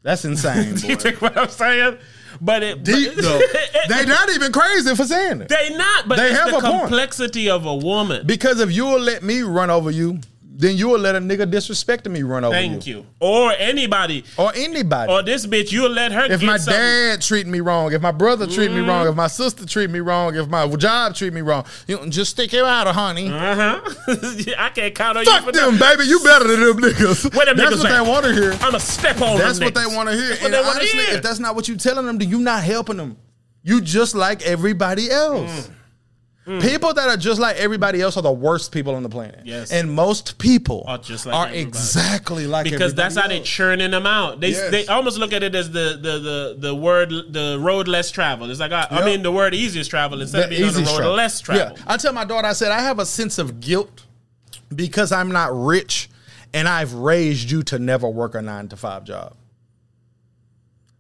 That's insane. *laughs* you think what I'm saying? But it Deep but- though. *laughs* they not even crazy for saying it. they not. But They have the a point. complexity of a woman. Because if you will let me run over you, then you will let a nigga disrespecting me run over Thank you. Or anybody. Or anybody. Or this bitch, you'll let her if my something. dad treat me wrong, if my brother treat me wrong, if my sister treat me wrong, if my job treat me wrong, you just stick it out, of honey. Uh-huh. *laughs* I can't count on you Fuck them, that. baby. You better than them niggas. Where them That's niggas what at? they want to hear. I'ma step on That's what they want to hear. And honestly, hear. if that's not what you telling them, then you not helping them. You just like everybody else. Mm. Mm. People that are just like everybody else are the worst people on the planet. Yes. And most people Are are, just like everybody. exactly like because that's how everybody they else. churning them out. They Yes. they almost look at it as the the the the word the road less traveled. It's like I, I mean the word easiest travel instead of being on the road travel. less travel. Yeah. I tell my daughter, I said, I have a sense of guilt because I'm not rich and I've raised you to never work a nine to five job.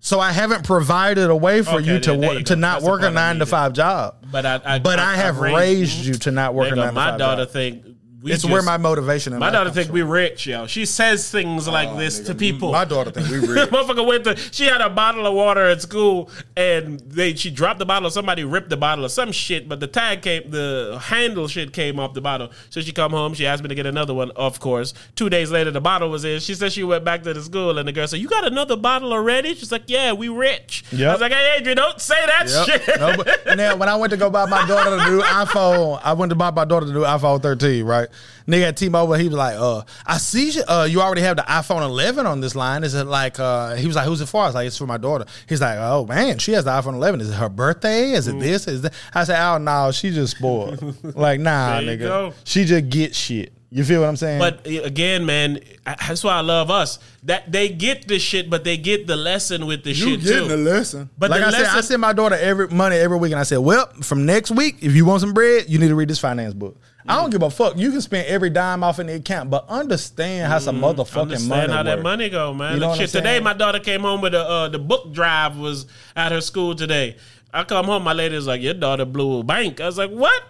So I haven't provided a way for Okay, you to there- there work you to not That's work a nine to five job. But I, I But I, I have raised, you to not work a go. nine My to five daughter job. think we It's just, where my motivation. My daughter think from. we rich, yo. She says things like oh, this to people. My daughter think we *laughs* rich. Motherfucker went to. She had a bottle of water at school, and they she dropped the bottle. Somebody ripped the bottle or some shit, but the tag came, the handle shit came off the bottle. So she come home. She asked me to get another one. Of course, two days later, the bottle was in. She said she went back to the school, and the girl said, "You got another bottle already?" She's like, "Yeah, we rich." I was like, "Hey, Adrian, don't say that Yep. shit." No, but, and then when I went to go buy my daughter the new *laughs* iPhone, I went to buy my daughter the new iPhone 13, right? Nigga at T-Mobile, he was like, uh, I see you, uh, you already have the iPhone 11 on this line. Is it like, uh, he was like, who's it for? I was like, it's for my daughter. He's like, oh man, she has the iPhone 11. Is it her birthday? Is it this? Is that? I said, oh no, she just spoiled. *laughs* like, nah, nigga. go. She just get shit. You feel what I'm saying? But uh, again, man, I- that's why I love us. That they get the shit, but they get the lesson with the You shit getting too. a lesson. But But like the I said, I send my daughter every money every week, and I said, "Well, from next week, if you want some bread, you need to read this finance book." I don't give a fuck. You can spend every dime off in the account, but understand how some motherfucking Mm, Understand money how that money go, man. You know Look, what I'm shit, today my daughter came home with the uh, the book drive was at her school today. I come home, my lady's like, "Your daughter blew a bank." I was like, "What?"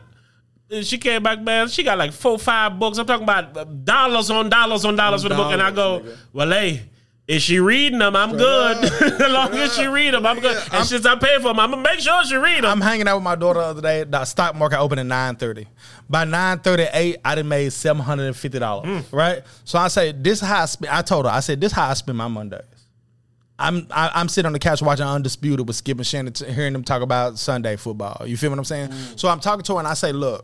She came back, man. She got like four, five books. I'm talking about dollars on dollars on dollars for the book, and I go, nigga. "Well, hey." Is she reading them? I'm good. *laughs* as long as she read them, I'm good. And since I pay for them, I'm gonna make sure she read them. I'm hanging out with my daughter the other day. The stock market opened at nine thirty. By nine thirty eight, I done made seven hundred and fifty dollars. Mm. Right. So I say this how I spend. I told her. I said this how I spend my Mondays. I'm I, I'm sitting on the couch watching Undisputed with Skip and Shannon, t- hearing them talk about Sunday football. You feel what I'm saying? Mm. So I'm talking to her and I say, look.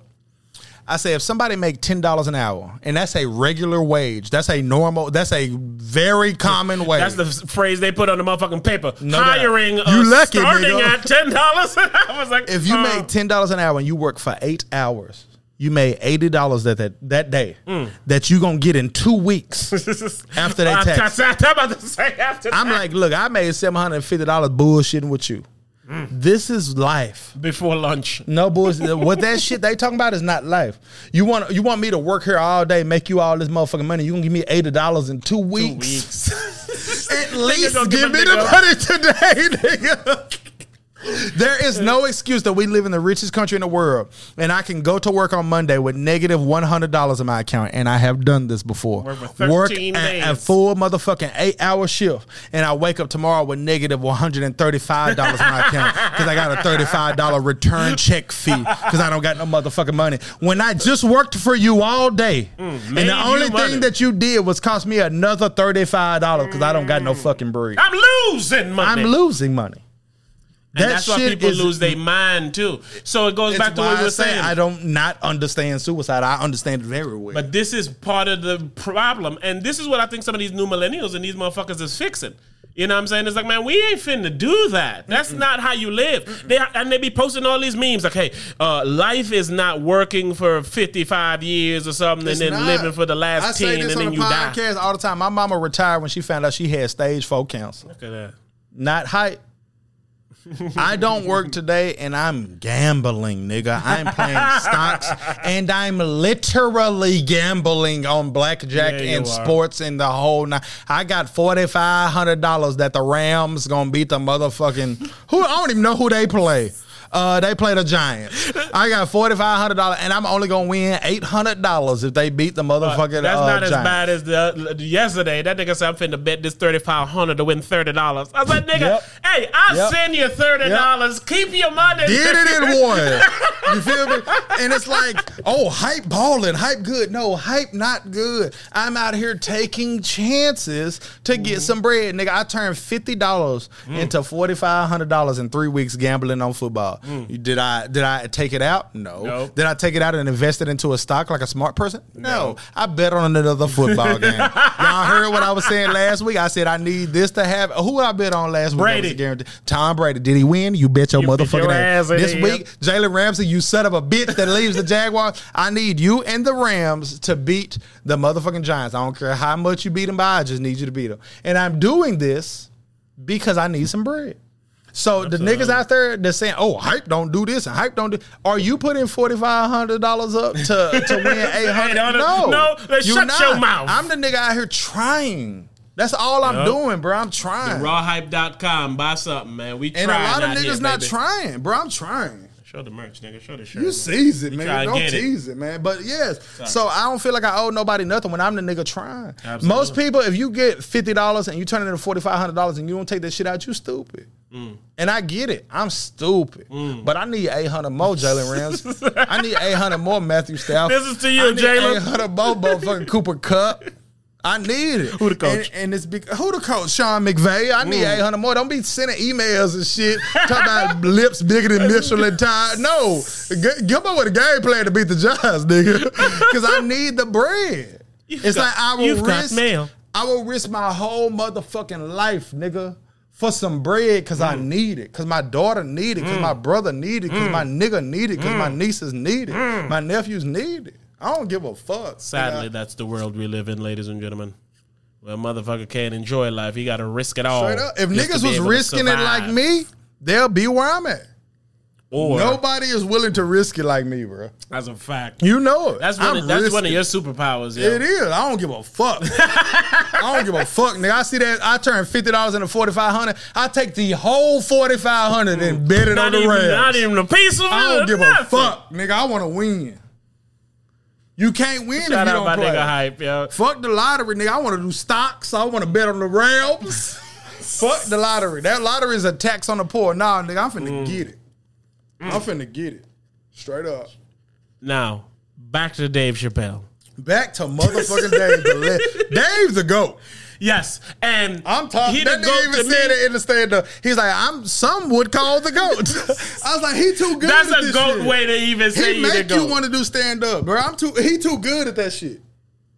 I say if somebody make ten dollars an hour and that's a regular wage, that's a normal, that's a very common wage. That's the phrase they put on the motherfucking paper. No. Hiring, You lucky, starting nigga. at ten dollars. *laughs* I was like, if you uh, make ten dollars an hour and you work for eight hours, you made eighty dollars that, that that day that you gonna get in two weeks *laughs* after I'm tax. *laughs* I'm about to say after I'm that. like, look, I made seven hundred and fifty dollars bullshitting with you. This is life. before lunch. No bullshit. what that shit they talking about is not life. You want you want me to work here all day, make you all this motherfucking money. You gonna give me eighty dollars in two weeks? Weeks. *laughs* At least give give me the money today, *laughs* nigga. There is no excuse that we live in the richest country in the world, and I can go to work on Monday with negative one hundred dollars in my account, and I have done this before. Work 13 a, full motherfucking eight hour shift, and I wake up tomorrow with negative one hundred and thirty five dollars in my account because I got a thirty five dollar return check fee because I don't got no motherfucking money. When I just worked for you all day, and Mm, made the only money. thing that you did was cost me another thirty five dollars because I don't got no fucking bread. I'm losing money. I'm losing money. And that's why people is- lose their mind too. So it goes back to what we I were saying. I don't not understand suicide. I understand it very well. But this is part of the problem. And this is what I think some of these new millennials and these motherfuckers is fixing. You know what I'm saying? It's like, man, we ain't finna do that. That's not how you live. They and they be posting all these memes like, hey, uh, life is not working for 55 years or something It's and then not. living for the I last say 10 this and then the you die. podcast all the time. My mama retired when she found out she had stage four cancer. Look at that. Not height. I don't work today and I'm gambling, nigga. I'm playing *laughs* stocks and I'm literally gambling on blackjack Yeah, and sports and the whole night. I got forty five hundred dollars that the Rams gonna beat the motherfucking who I don't even know who they play. Uh, they play the Giants. I got forty five hundred dollars, and I'm only gonna win eight hundred dollars if they beat the motherfucking. That's uh, not as Giants. bad as the, the- yesterday. That nigga said I'm finna bet this thirty five hundred to win thirty dollars. I was like, nigga, Yep. hey, I'll Yep. send you thirty dollars. Keep your money. did it in *laughs* one. You feel me? And it's like, oh, hype balling, hype good. No, hype not good. I'm out here taking chances to get some bread, nigga. I turned fifty dollars into forty five hundred dollars in three weeks gambling on football. Mm. Did I did I take it out? No. Nope. Did I take it out and invest it into a stock like a smart person? No. I bet on another football *laughs* game. Y'all heard what I was saying last week? I said I need this to have. Who would I bet on last week? Brady. Tom Brady. Did he win? You bet your You motherfucking ass. This is. week, Jalen Ramsey, you son of a bitch that leaves the Jaguars. I need you and the Rams to beat the motherfucking Giants. I don't care how much you beat them by. I just need you to beat them. And I'm doing this because I need some bread. So the niggas out there that's saying, "Oh, hype don't do this and hype don't do," are you putting forty five hundred dollars up to to *laughs* win eight hundred? $800? No, then you shut your mouth. I'm the nigga out here trying. That's all I'm doing, bro. I'm trying. Rawhype.com. Buy something, man. We try. and a lot of niggas here, not baby. trying, bro. I'm trying. Show the merch, nigga. Show the shirt. You seize it, man. Don't get it. tease it. man. But yes, so I don't feel like I owe nobody nothing when I'm the nigga trying. Absolutely. Most people, if you get fifty dollars and you turn it into forty five hundred dollars and you don't take that shit out, you stupid. Mm. And I get it. I'm stupid, but I need eight hundred more Jalen Rams. *laughs* I need eight hundred more Matthew Stafford. This is to you, Jalen. Eight hundred more motherfucking Cooper Kupp. *laughs* I need it. Who the coach? And, and it's big, who the coach? Sean McVay. I need Mm. eight hundred more. Don't be sending emails and shit talking about *laughs* lips bigger than Michelin tire. No, G- give me with a game plan to beat the Giants, nigga. *laughs* Because I need the bread. You've it's got- like I will risk. mail. I will risk my whole motherfucking life, nigga. For some bread, cause I Mm. need it, cause my daughter need it, cause my brother need it, cause my Mm. nigga need it, cause my nieces need it, my nephews need it. I don't give a fuck. Sadly, that's the world we live in, ladies and gentlemen. Well, motherfucker can't enjoy life. He got to risk it all. If niggas was risking it like me, they'll be where I'm at. or Nobody is willing to risk it like me, bro. as a fact, You know it. that's one. Of, that's one of your superpowers. Yo. It is. I don't give a fuck. *laughs* I don't give a fuck, nigga. I see that. I turn fifty dollars into forty five hundred. I take the whole forty five hundred and bet it Not on the even, not even a piece of it. I don't give a fuck, nigga. I want to win. You can't win Shout if you out don't my play. nigga hype, yo. Fuck the lottery, nigga. I want to do stocks. I want to bet on the Rams. *laughs* Fuck the lottery. That lottery is a tax on the poor. Nah, nigga, I'm finna mm. get it. I'm mm. finna get it. Straight up. Now back to Dave Chappelle. Back to motherfucking Dave. The le- *laughs* Dave's the GOAT. Yes, and I'm talking. He That nigga even said it in the stand up. He's like, I'm some would call the GOAT. *laughs* I was like, he too good That's at a goat shit. way to even say He make you want to do stand up, bro. I'm too he too good at that shit.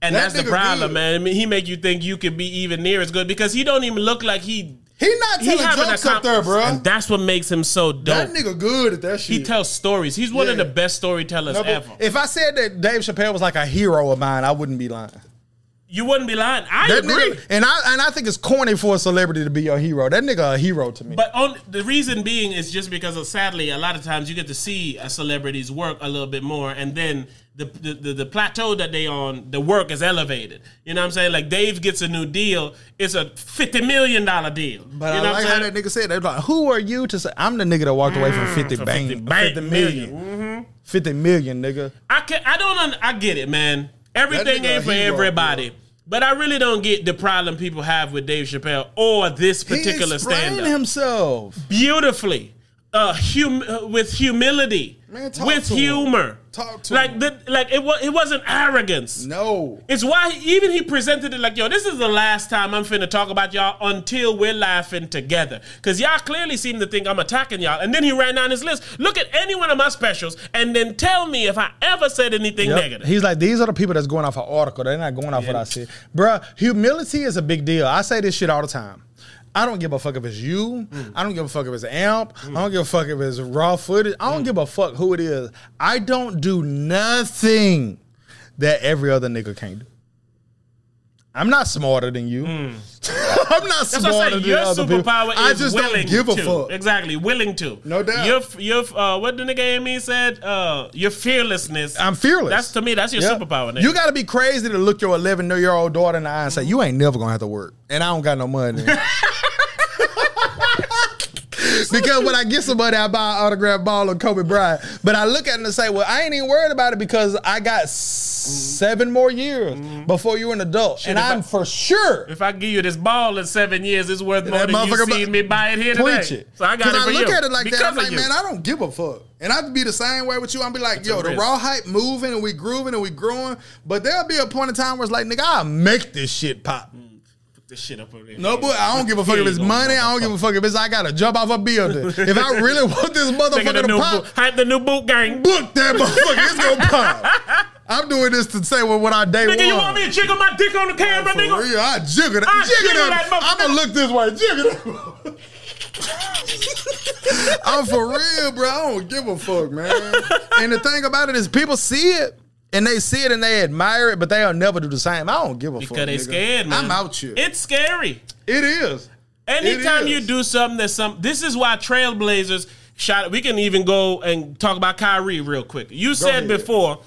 and that that's the problem, good. man. I mean, he make you think you could be even near as good because he don't even look like he. He not He telling having jokes a up there, bro. And that's what makes him so dope. That nigga good at that shit. he tells stories. He's one of the best storytellers No, ever. If I said that Dave Chappelle was like a hero of mine, I wouldn't be lying. You wouldn't be lying. I That agree. nigga, and I and I think it's corny for a celebrity to be your hero. That nigga a hero to me. But on, the reason being is just because of sadly, a lot of times you get to see a celebrity's work a little bit more, and then the the, the, the plateau that they on, the work is elevated. You know what I'm saying? Like Dave gets a new deal, it's a fifty million dollar deal. But you I know like what how I'm that nigga said. They're like, "Who are you to say?" I'm the nigga that walked away from mm, fifty For bang, 50 50, bang million, million. Mm-hmm. 50 million, nigga. I can I don't un, I get it, man. Everything ain't for everybody. But I really don't get the problem people have with Dave Chappelle or this particular stand up. himself. beautifully, uh, hum- uh, with humility, Man, talk with to him. humor. Talk to like him. the like it was it wasn't arrogance. No, It's why he, even he presented it like, yo, this is the last time I'm finna talk about y'all until we're laughing together. Cause y'all clearly seem to think I'm attacking y'all. And then he ran down his list. Look at any one of my specials and then tell me if I ever said anything Yep. negative. He's like, these are the people that's going off an article. They're not going off what I said. Bruh, humility is a big deal. I say this shit all the time. I don't give a fuck if it's you. Mm. I don't give a fuck if it's amp. I don't give a fuck if it's raw footage. I Mm. don't give a fuck who it is. I don't do nothing that every other nigga can't do. I'm not smarter than you. *laughs* I'm not Mm. That's what smarter I'm than. Your other people. superpower I is just willing don't give a to. fuck. Exactly, willing to. No doubt. Your, your, uh, what the nigga Amy said? Uh, your fearlessness. I'm fearless. That's to me. That's your Yeah. superpower. Nigga. You got to be crazy to look your 11 year old daughter in the eye and say, "You ain't never gonna have to work," and I don't got no money. *laughs* *laughs* because when I get somebody, I buy an autographed ball of Kobe Bryant. But I look at it and say, well, I ain't even worried about it because I got seven more years mm-hmm. before you're an adult, and if I- I'm for sure. If I give you this ball in seven years, it's worth more than you bu- me buy it here today. it. So I got it I look you. at it like because that. I'm like, you. man, I don't give a fuck. And I'd be the same way with you. I'd be like, yo, the raw hype moving and we grooving and we growing. But there'll be a point in time where it's like, nigga, I'll make this shit pop. Put this shit up over there. No, but I don't give a fuck if it's money. I don't give a fuck if it's I gotta jump off a building. if I *laughs* really want this motherfucker to pop, boot, hype the new boot gang. book that motherfucker. It's gonna pop. I'm doing this to say what, what I day Nigga, one. you want me to jiggle my dick on the camera, For nigga? real, I jiggle that. I jiggle jiggle that. that. I'm gonna look this way. Jiggle that. *laughs* I'm for real, bro. I don't give a fuck, man. And the thing about it is, people see it and they see it and they admire it, but they'll never do the same. I don't give a fuck. Because they nigga. scared, man. I'm out here. It's scary. it is. Anytime It you do something that's some, this is why Trailblazers shot. We can even go and talk about Kyrie real quick. You said ahead. before,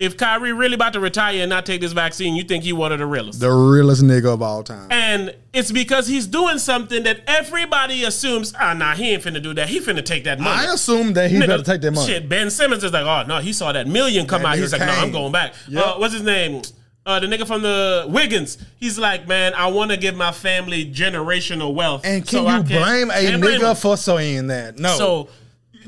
if Kyrie really about to retire and not take this vaccine, you think he one of the realest. The realest nigga of all time. and it's because he's doing something that everybody assumes, ah, nah, he ain't finna do that. He finna take that money. I assume that he Nigga, better take that money. Shit, Ben Simmons is like, oh no, he saw that million come That out. He's nigga like, no, I'm going back. Yep. Uh, what's his name? Uh, the nigga from the Wiggins. He's like, man, I want to give my family generational wealth. And can so I you can't- blame a can't blame nigga for saying that? No. So.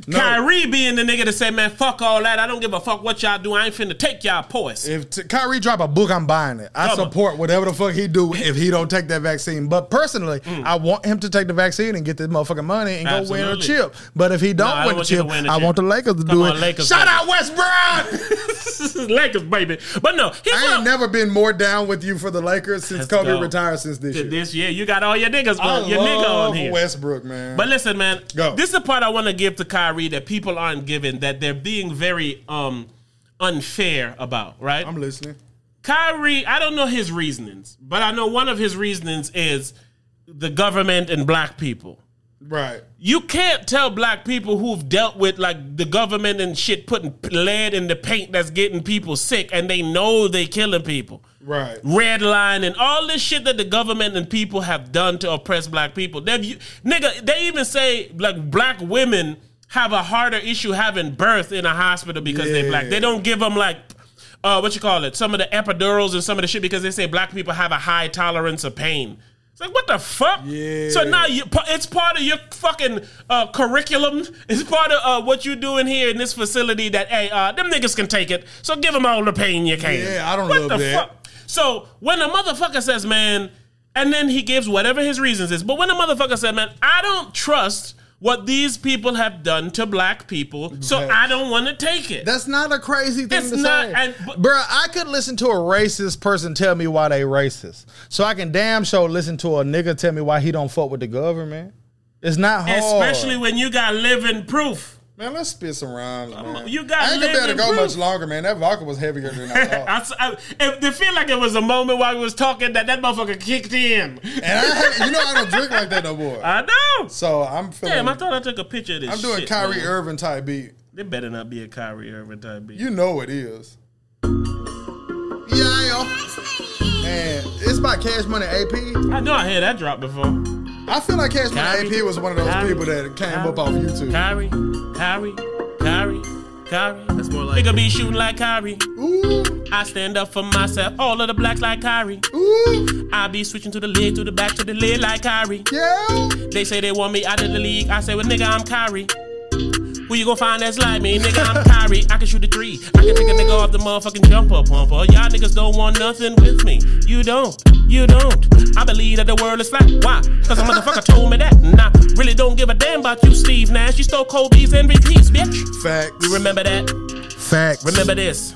No. Kyrie being the nigga to say, man, fuck all that. I don't give a fuck what y'all do. I ain't finna take y'all poise. If t- Kyrie drop a book, I'm buying it. I Double. support whatever the fuck he do if he don't take that vaccine. But personally, I want him to take the vaccine and get this motherfucking money and go win a Mm. Chip. But if he don't No, win don't the want you to chip, win the I want the Lakers to Come do on, it. Lakers, Shout baby. out Westbrook. *laughs* Lakers, baby. But no, I ain't one- never been more down with you for the Lakers since Let's Kobe go. retired since this year. this year. You got all your niggas, I on, your nigga on here. Westbrook, man. But listen, man. Go. This is the part I want to give to Kyrie that people aren't giving, that they're being very um unfair about, right? I'm listening. Kyrie, I don't know his reasonings, but I know one of his reasonings is the government and black people. Right. You can't tell black people who've dealt with like the government and shit putting lead in the paint that's getting people sick and they know they killing people. Right. Red line and all this shit that the government and people have done to oppress black people. They've, nigga, they even say like black women have a harder issue having birth in a hospital because they're black. They don't give them like uh, what you call it, some of the epidurals and some of the shit because they say black people have a high tolerance of pain. It's like what the fuck? Yeah. So now you, it's part of your fucking uh, curriculum. It's part of uh, what you doing here in this facility. That hey, uh, them niggas can take it. So give them all the pain you can. Yeah, I don't know. what love the that. Fuck? So when a motherfucker says, man, and then he gives whatever his reasons is, but when a motherfucker said, man, I don't trust what these people have done to black people, so Right. I don't want to take it. That's not a crazy thing It's to not- say. and- but- Bruh, I could listen to a racist person tell me why they racist. So I can damn sure listen to a nigga tell me why he don't fuck with the government. It's not hard. Especially when you got living proof. Man, let's spit some rhymes, man. you got I ain't gonna be able to go proof. much longer, man. That vodka was heavier than I *laughs* thought. I, s- I, if, it feel like it was a moment while we was talking that that motherfucker kicked in. and I have, you know I don't drink like that no more. *laughs* I know. So I'm feeling. Damn, I thought I took a picture of this. I'm doing shit, Kyrie man. Irving type beat. There better not be a Kyrie Irving type beat. You know it is. Yeah, and it's by Cash Money AP. I know I heard that drop before. I feel like Cash Kyrie, AP was one of those Kyrie, people that came Kyrie, up off YouTube. Kyrie, Kyrie, Kyrie, Kyrie. That's more like Nigga be shooting like Kyrie. Ooh, I stand up for myself. All of the blacks like Kyrie. ooh, I be switching to the lid, to the back, to the lid like Kyrie. yeah. They say they want me out of the league. I say, well, nigga, I'm Kyrie. Who you gonna find that's like me? Nigga, I'm Kyrie. I can shoot a three. I can take a nigga off the motherfucking jumper pumper. Y'all niggas don't want nothing with me. You don't. You don't. I believe that the world is flat. Why? Cause a motherfucker told me that. And I really don't give a damn about you, Steve Nash. You stole Kobe's MVPs, bitch. Facts. You remember that? Facts. Remember this.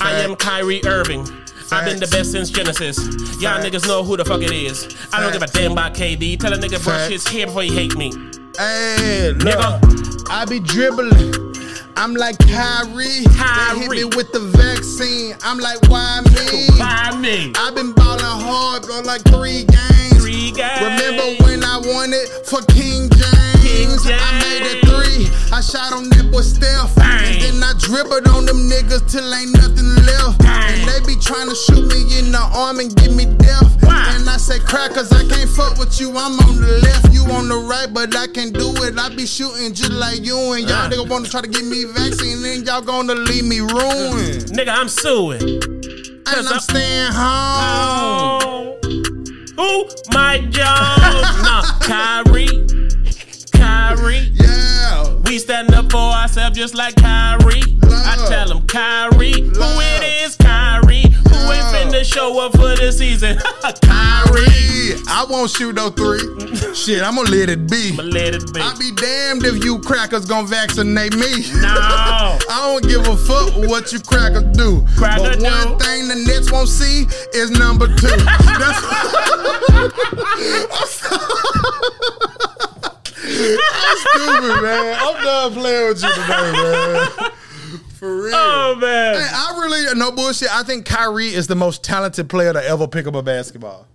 I am Facts. Kyrie Irving. I've been the best since Genesis. Y'all Facts. niggas know who the fuck it is. I don't give a Facts. damn about KD. Tell a nigga brush his hair before he hate me. Hey, look. Nigga. I be dribbling. I'm like Kyrie. They hit me with the vaccine. I'm like, why me? By me. I've been balling hard for like three games. Three guys. Remember when I won it for King James? King I made it three. I shot on that boy Steph. Bang. And then I dribbled on them niggas till ain't nothing left. Bang. And they be trying to shoot me in the arm and give me death. Why? And I say, crackers, I can't fuck with you. I'm on the left, you on the right, but I can do it. I be shooting just like you, and y'all Uh. nigga wanna try to give me vaccine, then y'all gonna leave me ruined. Nigga, I'm suing. And I'm I'm- staying home. Oh. Who? Mike Jones. *laughs* nah, Kyrie. Kyrie. Yeah. We stand up for ourselves just like Kyrie. I tell him Kyrie. Who Love. it is, show up for the season? *laughs* Kyrie. I won't shoot no three. *laughs* Shit, I'm gonna let it be. I'ma let it be. I be damned if you crackers gonna vaccinate me. No. *laughs* I don't give a fuck what you crackers do. Cracker but one do. thing the Nets won't see is number two. That's I'm stupid, man. I'm done playing with you today, man. For real. Oh man. Hey, I really no bullshit. I think Kyrie is the most talented player to ever pick up a basketball.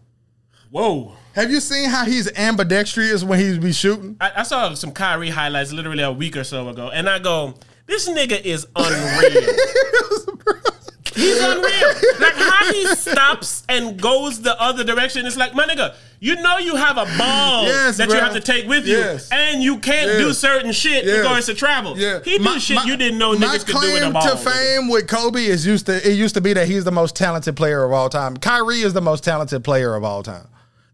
Whoa. Have you seen how he's ambidextrous when he be shooting? I, I saw some Kyrie highlights literally a week or so ago, and I go, this nigga is unreal. *laughs* He's unreal. *laughs* Like how he stops and goes the other direction. It's like, my nigga, you know you have a ball Yes, that bro. you have to take with you, Yes. and you can't do certain shit Yes. regards to travel. Yeah. He do shit you didn't know my niggas could do with a claim ball. to fame with Kobe is used to it used to be that he's the most talented player of all time. Kyrie is the most talented player of all time.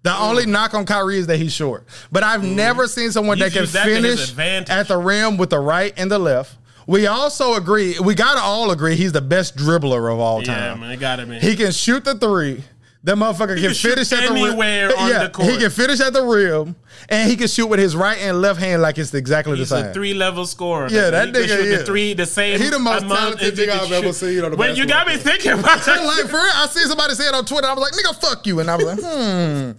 The Mm. only knock on Kyrie is that he's short. But I've never seen someone He's that can that finish at the rim with the right and the left. We also agree, we gotta all agree he's the best dribbler of all time. Yeah, man, it gotta be. He can shoot the three. That motherfucker can, can finish at the rim. anywhere on yeah, the court. He can finish at the rim, and he can shoot with his right and left hand like it's exactly He's the same. a three level scorer. Yeah, man. that he nigga is. the three the same. He the most talented nigga I've ever seen on the When you got me thinking about *laughs* that, like for real, I see somebody say it on Twitter. I was like, "Nigga, fuck you," and I was like, "Hmm,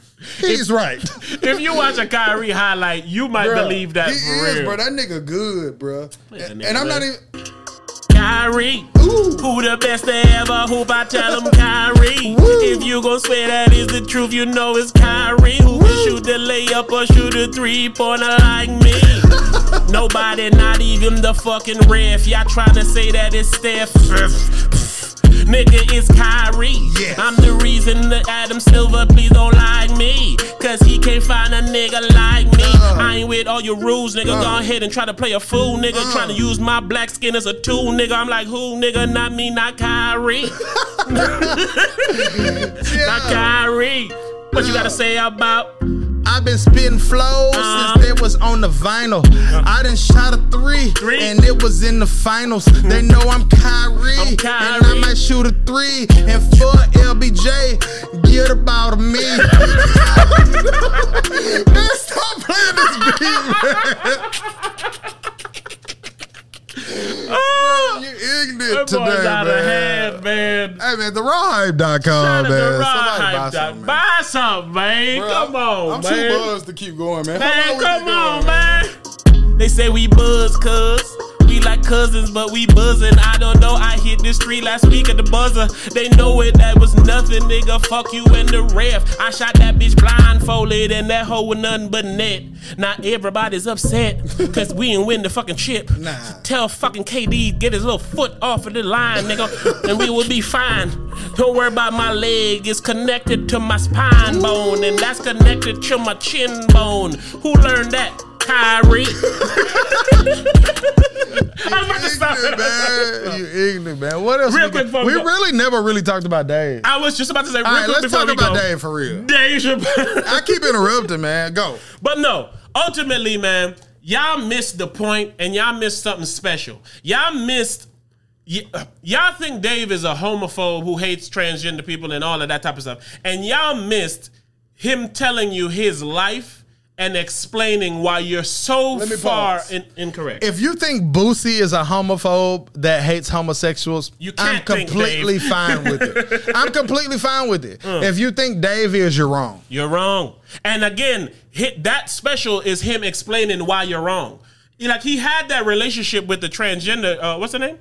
he's right." *laughs* if you watch a Kyrie highlight, you might believe that he for is, real. bro. That nigga good, bro. that And, nigga and I'm not even. Kyrie, who the best to ever hoop? I tell him Kyrie. If you gon' swear that is the truth, you know it's Kyrie. Who can shoot the layup or shoot a three pointer like me? *laughs* Nobody, not even the fucking ref. Y'all tryna say that it's Steph. Nigga, it's Kyrie. Yes. I'm the reason that Adam Silver, please don't like me. Cause he can't find a nigga like me. Uh-huh. I ain't with all your rules, nigga. Uh-huh. Go ahead and try to play a fool, nigga. Uh-huh. Trying to use my black skin as a tool, nigga. I'm like, who, nigga? Not me, not Kyrie. *laughs* Not Kyrie. What you gotta say about? I've been spitting flows Uh-huh. since it was on the vinyl. I done shot a three, Three? and it was in the finals. they know I'm Kyrie, I'm and Kyrie. I might shoot a three. And for LBJ, get about me. *laughs* man, stop playing this beat, man. *laughs* *laughs* Oh, You that ignorant boy's today, out of man. hand, man. Hey man, the rawhype.com, Shout out man. to Somebody buy Rod something, man. Buy something, man. Bro, Come on, I'm man. too buzzed to keep going, man. Man, come on, going, man. They say we buzz, cuz. We like cousins, but we buzzing. I don't know. I hit this street last week at the buzzer. They know it, that was nothing, nigga. Fuck you and the ref. I shot that bitch blindfolded, and that hoe with nothing but net. Not everybody's upset, *laughs* cause we ain't win the fucking chip. Nah. Tell fucking KD, get his little foot off of the line, nigga, and we will be fine. Don't worry about my leg, it's connected to my spine bone, and that's connected to my chin bone. Who learned that? Kyrie. *laughs* *laughs* I was about to stop ignorant, man. You ignorant, man. What else? Real we, quick we go- really never really talked about Dave. I was just about to say real All right, quick let's before talk about go. Dave for real. Dave Chappelle. I keep interrupting, man. Go. But no, ultimately, man, y'all missed the point and y'all missed something special. Y'all missed. Y- Y'all think Dave is a homophobe who hates transgender people and all of that type of stuff. And y'all missed him telling you his life and explaining why you're so far in, incorrect. If you think Boosie is a homophobe that hates homosexuals, You *laughs* I'm completely fine with it. I'm completely fine with it. If you think Dave is, you're wrong. You're wrong. And again, hit that special is him explaining why you're wrong. Like he had that relationship with the transgender. Uh, what's her name?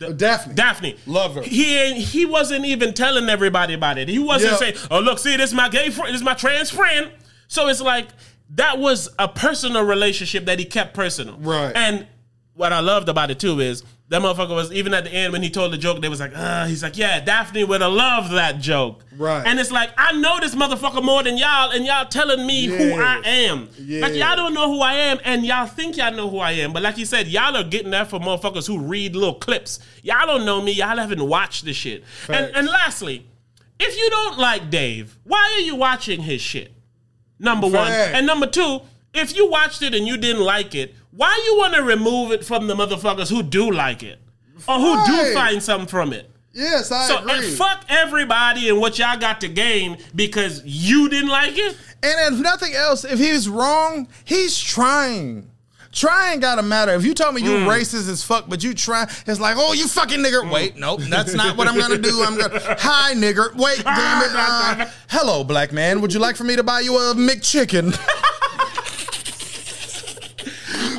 Oh, Daphne. Daphne. Love her. He ain't, he wasn't even telling everybody about it. He wasn't Yeah. saying, "Oh, look, see, this is my gay friend, this is my trans friend." So it's like that was a personal relationship that he kept personal. Right. And what I loved about it too is that motherfucker was even at the end when he told the joke, they was like, uh, he's like, yeah, Daphne would have loved that joke. Right. And it's like, I know this motherfucker more than y'all, and y'all telling me who I am. Yeah. Like y'all don't know who I am, and y'all think y'all know who I am. But like you said, y'all are getting that for motherfuckers who read little clips. Y'all don't know me. Y'all haven't watched the shit. And Facts. and lastly, if you don't like Dave, why are you watching his shit? Number one. And number two, if you watched it and you didn't like it, why you want to remove it from the motherfuckers who do like it? Or who do find something from it? Yes, I So agree. and fuck everybody and what y'all got to gain because you didn't like it. And if nothing else, if he's wrong, he's trying. Trying gotta matter. If you told me you Mm. racist as fuck, but you try, it's like, oh, you fucking nigger. Wait, nope, that's not what I'm gonna do. I'm gonna, *laughs* hi nigger. Wait, damn it. Uh, *laughs* hello, black man. Would you like for me to buy you a McChicken? *laughs*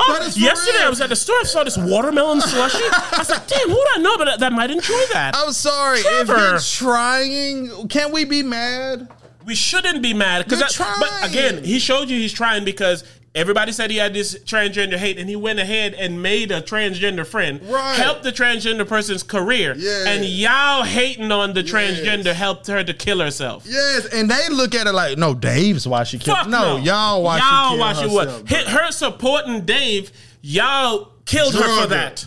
Oh, yesterday real. I was at the store. I saw this watermelon slushy. I was like, damn, who do I know but that might enjoy that? I'm sorry. Trevor. If you're trying, can we be mad? we shouldn't be mad because but again he showed you he's trying because everybody said he had this transgender hate and he went ahead and made a transgender friend Right. helped the transgender person's career Yeah. and y'all hating on the transgender helped her to kill herself Yes, and they look at it like, no, Dave's why she killed. Fuck no, y'all why y'all she killed why she herself, what hit her supporting Dave y'all killed her for her. that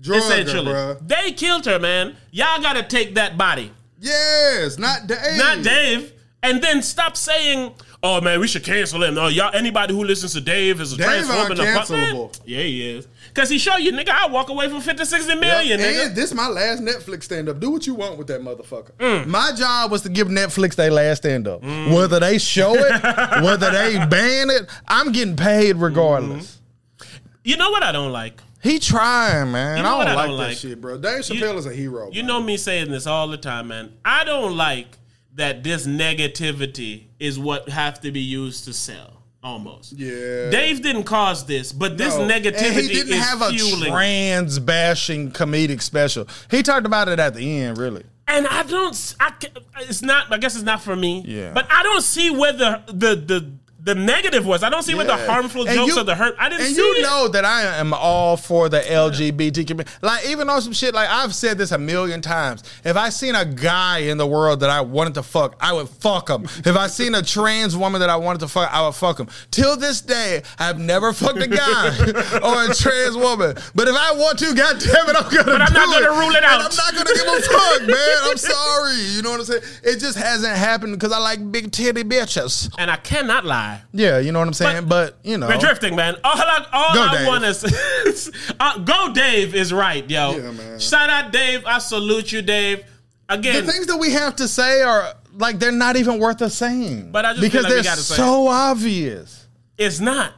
Drug her, essentially bruh. they killed her man y'all gotta take that body Yes, not Dave. not Dave. And then stop saying, "Oh man, we should cancel him." Oh y'all, anybody who listens to Dave is a Dave trans woman. uncancelable. Yeah, he is. Cause he show you, nigga, I walk away from 50, 60 million, nigga. And this my last Netflix stand up. Do what you want with that motherfucker. Mm. My job was to give Netflix their last stand up. Mm. Whether they show it, *laughs* whether they ban it, I'm getting paid regardless. You know what I don't like? He trying, man. You know I don't I like don't That like? shit, bro. Dave Chappelle is a hero. You bro. know me saying this all the time, man. I don't like that this negativity is what have to be used to sell. Almost. Yeah. Dave didn't cause this, but this No. And negativity he didn't is have a fueling. trans bashing comedic special. He talked about it at the end, really. and I don't. I, it's not. I guess it's not for me. Yeah. But I don't see where the the the, the negative was. I don't see what the harmful And jokes you- or the hurt. I didn't And see you it. know that I am all for the LGBT community. Like even on some shit, like I've said this a million times. If I seen a guy in the world that I wanted to fuck, I would fuck him. if I seen a trans woman that I wanted to fuck, I would fuck him. Till this day, I've never fucked a guy *laughs* or a trans woman. But if I want to, God damn it, I'm gonna. But I'm not gonna rule it And out. I'm not gonna give a fuck, *laughs* man. I'm sorry. You know what I'm saying? It just hasn't happened because I like big titty bitches. and I cannot lie. Yeah, you know what I'm saying. But, you know, We're drifting, man. All I, all Go, I Dave. want is *laughs* uh, go. Dave is right, yo. Yeah, man. Shout out, Dave. I salute you, Dave. Again, the things that we have to say are like they're not even worth the saying. But I just because like they're so obvious. it's not.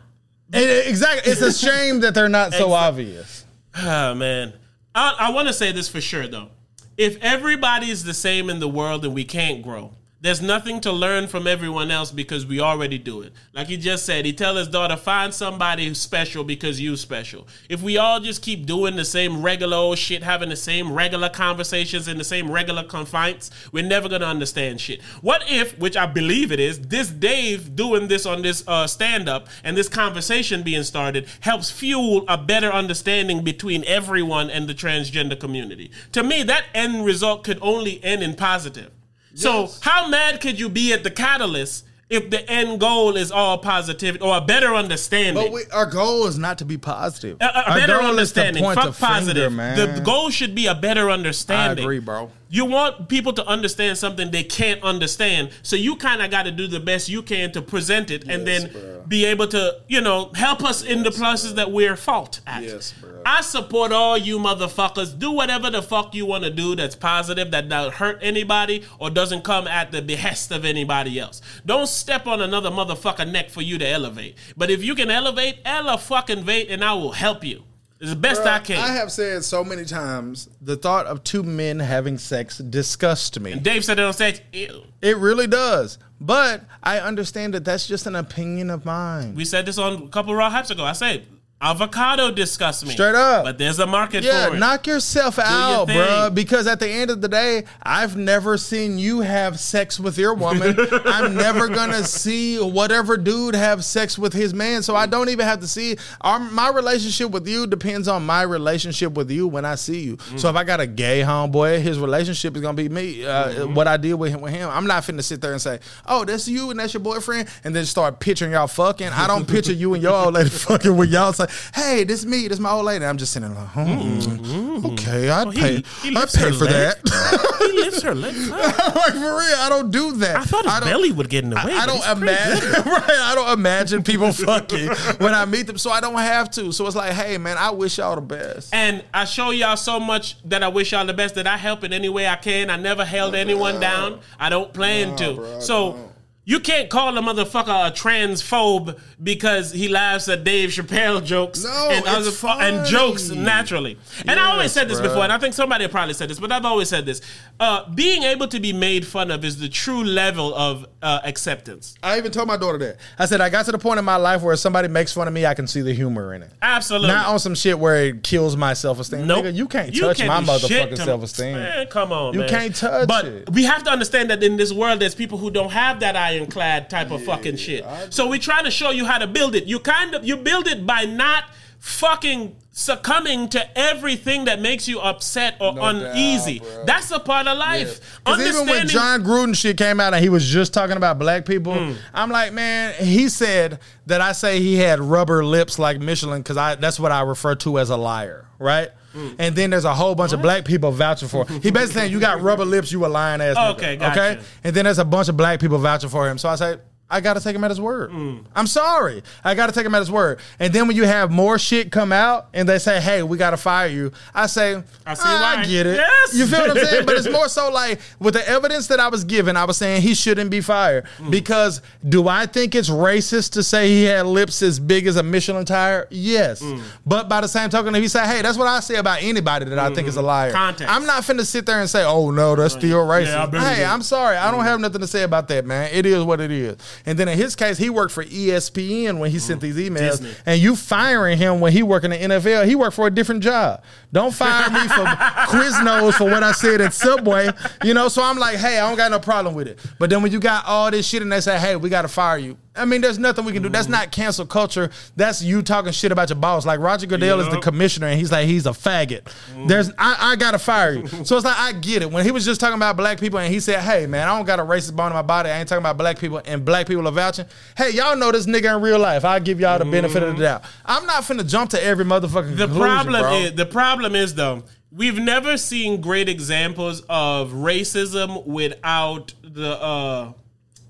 It- exactly. It's a shame that they're not so obvious. Oh man, I, I want to say this for sure though. If everybody is the same in the world, then we can't grow. There's nothing to learn from everyone else because we already do it. Like he just said, he tell his daughter, find somebody special because you special. If we all just keep doing the same regular old shit, having the same regular conversations in the same regular confines, we're never gonna understand shit. What if, which I believe it is, this Dave doing this on this uh, stand up and this conversation being started helps fuel a better understanding between everyone and the transgender community. To me, that end result could only end in positive. So, how mad could you be at the catalyst if the end goal is all positivity or a better understanding? But we, our goal is not to be positive. a, a- better goal is to understanding. point Fuck finger, positive. man. The goal should be a better understanding. I agree, bro. You want people to understand something they can't understand, so you kind of got to do the best you can to present it, and then bro. be able to, you know, help us in the places that we're fault at. Yes, bro. I support all you motherfuckers. Do whatever the fuck you want to do that's positive, that don't hurt anybody, or doesn't come at the behest of anybody else. Don't step on another motherfucker neck for you to elevate. But if you can elevate, ella fucking vate, and I will help you. It's the best I can. I have said so many times. The thought of two men having sex disgusts me. Dave said it on stage. Ew. It really does. But I understand that that's just an opinion of mine. We said this on a couple of raw hypes ago. I said, Avocado disgusts me. Straight up. But there's a market Yeah, for it. knock yourself out, thing. bro. Because at the end of the day, I've never seen you have sex with your woman. *laughs* I'm never gonna see whatever dude have sex with his man. So I don't even have to see. Our, my relationship with you depends on my relationship with you when I see you. So if I got a gay homeboy, his relationship is gonna be me. Uh, What I did with him, with him. I'm not finna sit there and say, "Oh, that's you and that's your boyfriend," and then start picturing y'all fucking. I don't picture you and your old lady fucking when y'all say, "Hey, this me, this my old lady." I'm just sitting there like, hmm, okay, I'd Oh, he- pay, he I'd pay for leg. that. he lifts her up. *laughs* like for real, I don't do that. I thought his don't- belly would get in the way. I but don't imagine. *laughs* right, I don't imagine people fucking when I meet them, so I don't have to. So it's like, hey, man, I wish y'all the best. And I show y'all so much that I wish y'all the best. That I help in any way I can. I never held anyone down. I don't plan to. bro, so. You can't call a motherfucker a transphobe because he laughs at Dave Chappelle jokes No, and fu- and jokes naturally. And I always said this bro. before, and I think somebody probably said this, but I've always said this: uh, being able to be made fun of is the true level of uh, acceptance. I even told my daughter that. I said I got to the point in my life where if somebody makes fun of me, I can see the humor in it. Absolutely. Not on some shit where it kills my self esteem. Nope. Nigga, you can't touch my do shit motherfucking self esteem. Come on, You man. can't touch but it. we have to understand that in this world, there's people who don't have that ironclad type of fucking shit. so we try to show you how to build it. You kind of you build it by not fucking succumbing to everything that makes you upset or doubt, uneasy. bro. That's a part of life. Because even when Jon Gruden shit came out and he was just talking about black people, Hmm. I'm like, man, he said that I say he had rubber lips like Michelin because I that's what I refer to as a liar, right? Hmm. And then there's a whole bunch of black people vouching for. him. He basically saying you got rubber lips, you a lying ass. nigga, Okay, gotcha. okay. And then there's a bunch of black people vouching for him. So I say. I gotta take him at his word. Hmm. I'm sorry. I gotta take him at his word. And then when you have more shit come out and they say, "Hey, we gotta fire you," I say, I see I get it. Yes. You feel what I'm saying? But it's *laughs* more so like with the evidence that I was given, I was saying he shouldn't be fired. Mm. Because do I think it's racist to say he had lips as big as a Michelin tire? Yes. Mm. But by the same token, if you say, hey, that's what I say about anybody that I think is a liar. Mm-hmm. Context. I'm not finna sit there and say, oh no, that's still racist. Yeah, hey. I'm sorry. I don't have nothing to say about that, man. It is what it is. And then in his case, he worked for ESPN when he sent these emails. Mm. Disney. And you firing him when he worked in the NFL, he worked for a different job. Don't fire me for *laughs* Quiznos for what I said at Subway. You know, so I'm like, hey, I don't got no problem with it. But then when you got all this shit and they say, hey, we got to fire you. I mean, there's nothing we can do. That's not mm. cancel culture. That's you talking shit about your boss. Like Roger Goodell is the commissioner, and he's like, he's a faggot. Mm. There's, I, I gotta fire you. *laughs* So it's like I get it. When he was just talking about black people, and he said, "Hey, man, I don't got a racist bone in my body. I ain't talking about black people." And black people are vouching. Hey, y'all know this nigga in real life. I give y'all the benefit of the mm. doubt. I'm not finna jump to every motherfucking The problem bro. is the problem is though we've never seen great examples of racism without the uh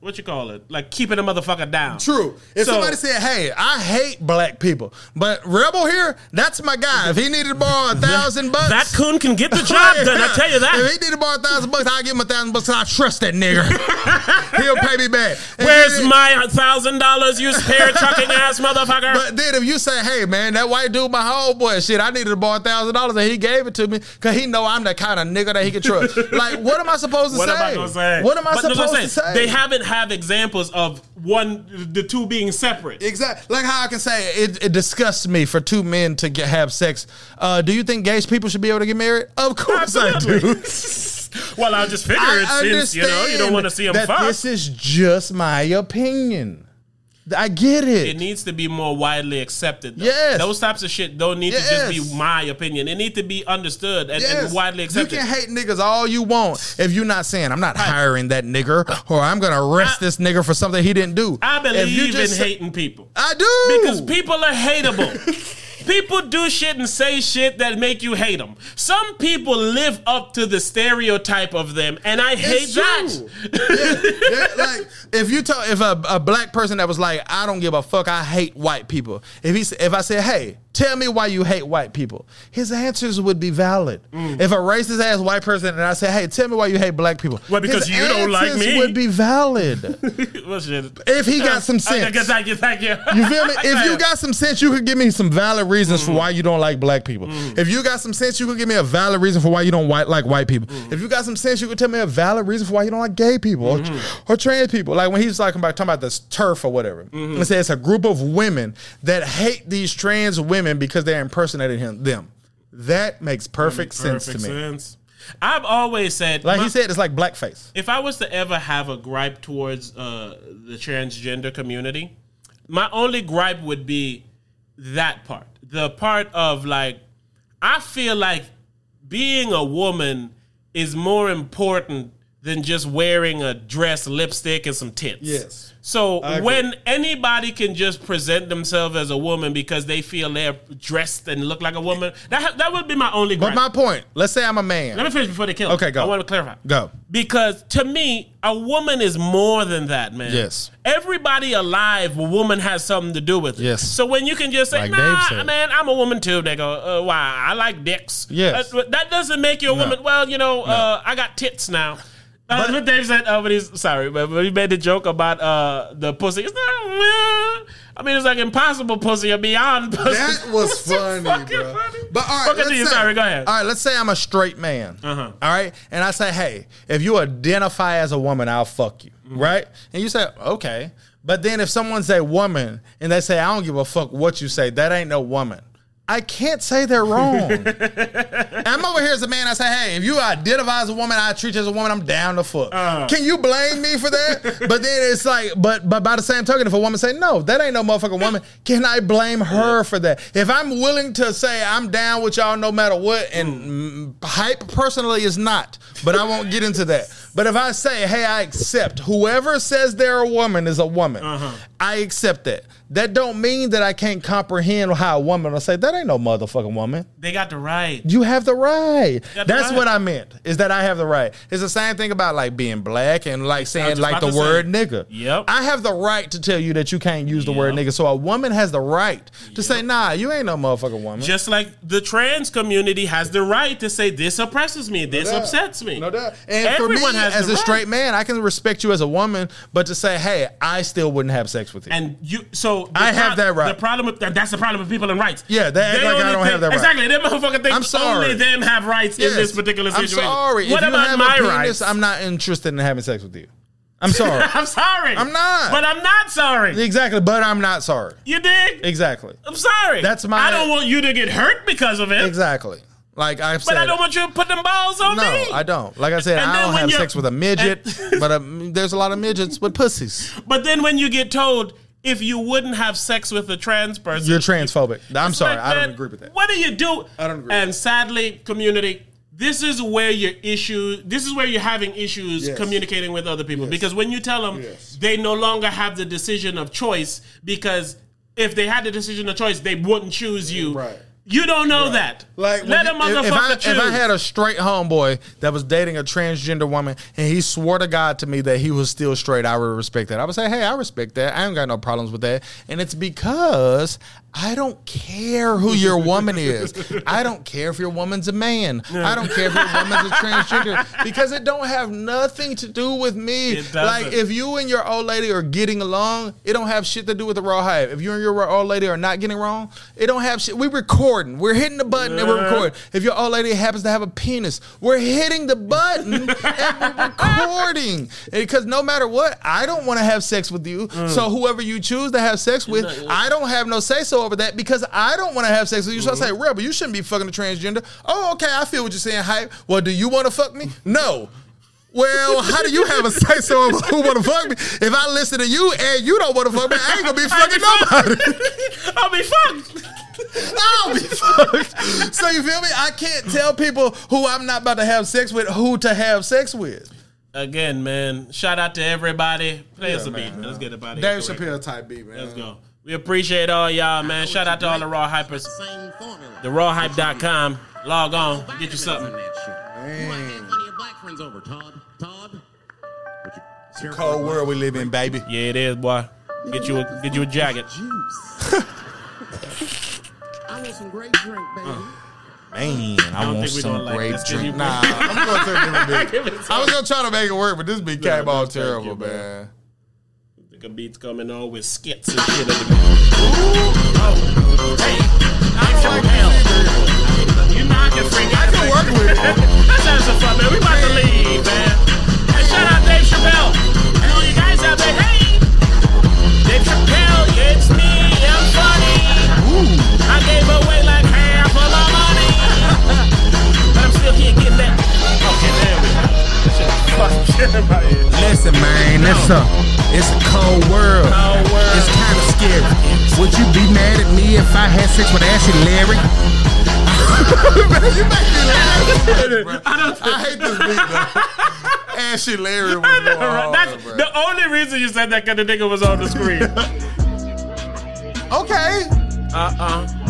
what you call it like keeping a motherfucker down. True. If So- somebody said, "Hey, I hate black people," but Rebel here, that's my guy. If he needed to borrow a thousand bucks, That coon can get the job done. I tell you *laughs* that. If he needed to borrow a thousand bucks, I'll give him a thousand bucks. I trust that nigga. *laughs* *laughs* He'll pay me back. And Where's then- my thousand dollars, you spare trucking *laughs* ass motherfucker? But then if you say, "Hey man, that white dude, my homeboy, shit, I needed to borrow thousand dollars," and he gave it to me because he know I'm the kind of nigga that he can trust. *laughs* like, what am I supposed to what say? am I gonna say? What am I But supposed I'm to say? They haven't have examples of one, the two being separate. Exactly. Like how I can say it, it disgusts me for two men to get, have sex. Uh, do you think gay people should be able to get married? Of course I do. *laughs* well, I just figure I it since you know you don't want to see them that fuck. this is just my opinion. I get it. It needs to be more widely accepted. Though. Yes. Those types of shit don't need to just be my opinion. It need to be understood and, Yes. and widely accepted. You can hate niggas all you want if you're not saying I'm not hiring that nigger or I'm gonna arrest I- this nigger for something he didn't do. I If you believe in say- hating people. I do Because people are hateable. *laughs* people do shit and say shit that make you hate them. Some people live up to the stereotype of them, and I hate that. yeah, yeah, like if you tell if a, a black person that was like, I don't give a fuck, I hate white people. If he if I said, hey, tell me why you hate white people, his answers would be valid. Mm. If a racist ass white person and I say, hey, tell me why you hate black people, Well, because his you don't like me. would be valid. *laughs* if he got some I sense. guess thank you, thank you. You feel me? *laughs* If you got some sense, you could give me some valid reasons Mm. for why you don't like black people. If you got some sense, you could give me a valid reason for why you don't white, like white people. Mm. If you got some sense, you could tell me a valid reason for why you don't like gay people or, Mm-hmm. or trans people. Like when he's talking about talking about this turf or whatever. Mm-hmm. Let's say it's a group of women that hate these trans women women because they're impersonating him them. That makes perfect, sense Perfect to me. sense. I've always said, Like my- he said, it's like blackface. if I was to ever have a gripe towards uh, the transgender community, my only gripe would be that part. The part of like, I feel like being a woman is more important than just wearing a dress, lipstick, and some tits. Yes. So when anybody can just present themselves as a woman because they feel they're dressed and look like a woman, that that would be my only gripe. But my point, let's say I'm a man. Let me finish before they kill. Okay, me. go. I want to clarify. Go. Because to me, a woman is more than that, man. Yes. Everybody alive, a woman has something to do with it. Yes. So when you can just say, Like "Nah, man, I'm a woman too," they go, uh, "Why? I like dicks." Yes. That, that doesn't make you a woman. Well, you know, uh, I got tits now. That's what Dave said. Uh, when he's sorry, but when he made the joke about uh, the pussy. It's not. uh, I mean, it's like impossible pussy or beyond pussy. That *laughs* was funny, bro. funny. But all right, let's say- Sorry, go ahead. All right, let's say I'm a straight man. Uh-huh. All right, and I say, hey, if you identify as a woman, I'll fuck you. Mm-hmm. Right? And you say, okay. But then if someone's a woman and they say, I don't give a fuck what you say, that ain't no woman. I can't say they're wrong. *laughs* I'm over here as a man. I say, hey, if you identify as a woman, I treat you as a woman. I'm down to fuck. Uh. Can you blame me for that? *laughs* but then it's like, but but by the same token, if a woman say no, that ain't no motherfucking woman. Can I blame her for that? If I'm willing to say I'm down with y'all no matter what, and mm, hype personally is not, but I won't get into that. But if I say, hey, I accept whoever says they're a woman is a woman, I accept that. That don't mean that I can't comprehend how a woman will say that ain't no motherfucking woman. They got the right. You have the right. got the That's right. what I meant. Is that I have the right. It's the same thing about like being black and like saying like the word say. nigga. Yep. I have the right to tell you that you can't use the word Yep. nigga. So a woman has the right to say, nah, you ain't no motherfucking woman. Just like the trans community has the right to say this oppresses me, this upsets me. No doubt. And Everyone for me, as a right. straight man, I can respect you as a woman, but to say, hey, I still wouldn't have sex with you. And you, so I have that right. The problem with that, that's the problem with people in rights. Yeah, they act like I don't have think- that right. Exactly, them motherfucker think I'm sorry. only them have rights in this particular situation. I'm sorry. What if you about have my a penis, rights? I'm not interested in having sex with you. I'm *laughs* sorry. I'm sorry. I'm not. But I'm not sorry. exactly, but I'm not sorry. You dig? Exactly. I'm sorry. That's my- I don't want you to get hurt because of it. Exactly. Like I've said. But I don't want you to put them balls on No, me. I don't. Like I said, And I don't have sex with a midget, *laughs* but um, there's a lot of midgets with pussies. But then when you get told if you wouldn't have sex with a trans person, You're transphobic. I'm sorry, like, I don't agree with that. What do you do? I don't agree with And that. sadly, community, this is where your issue. This is where you're having issues Yes. communicating with other people because when you tell them Yes. they no longer have the decision of choice because if they had the decision of choice, they wouldn't choose you. Right. You don't know that. Like let a when motherfucker if, if I, choose. if I had a straight homeboy that was dating a transgender woman and he swore to God to me that he was still straight, I would respect that. I would say, hey, I respect that. I ain't got no problems with that. And it's because I don't care who your woman *laughs* is. I don't care if your woman's a man. I don't care if your woman's a transgender *laughs* because it don't have nothing to do with me. Like if you and your old lady are getting along, it don't have shit to do with the raw hype. If you and your old lady are not getting wrong, it don't have shit. We recording. We're hitting the button and we're recording. If your old lady happens to have a penis, we're hitting the button and we're recording. *laughs* Because no matter what, I don't want to have sex with you. Mm. So whoever you choose to have sex with, I don't have no say so over that because I don't want to have sex with you. So I say, Mm-hmm. Rebel, you shouldn't be fucking a transgender. Oh, okay, I feel what you're saying, hype. Well, do you want to fuck me? No. Well, how do you have a say so of who want to fuck me? If I listen to you and you don't want to fuck me, I ain't gonna be *laughs* fucking nobody. *laughs* I'll be fucked. *laughs* I'll be fucked. So you feel me? I can't tell people who I'm not about to have sex with who to have sex with. Again, man. Shout out to everybody. Play us a man. beat. Let's get up out of Dave here. Chappelle type beat, man. Let's go. We appreciate all y'all, man. Shout out to all the raw hypers. Same formula. TheRawHype.com. Log on. Get you something. That shit. You might have one of your black friends over, Todd. Todd. Would you Cold world we live in, baby. Yeah, it is, boy. Get you a get you a jacket. *laughs* I want some great drink, baby. Uh. Man, I, don't want some gonna like drink. Can Nah, I'm going to a different Give beat. it I was gonna try to make it work, but this beat Yeah, came out no, thank terrible, you, man. African beats coming on with skits and shit. Ooh, oh. Hey, I don't. You know I can freak. I can work with it. that sounds fun, man. We about to leave, man. Hey, shout out Dave Chappelle. And all you guys out there, hey. Dave Chappelle, it's me. I'm funny. Ooh. I gave away like half of my money. but I'm still here getting that. Okay, there we go. Listen, man, listen. It's a cold world. Cold world. It's kind of scary. Would you be mad at me if I had sex with Ashley Larry? you make me laugh. I, I hate this beat, though. Ashley Larry was. That's the only reason you said that because the nigga was on the screen. okay. Uh Uh-uh.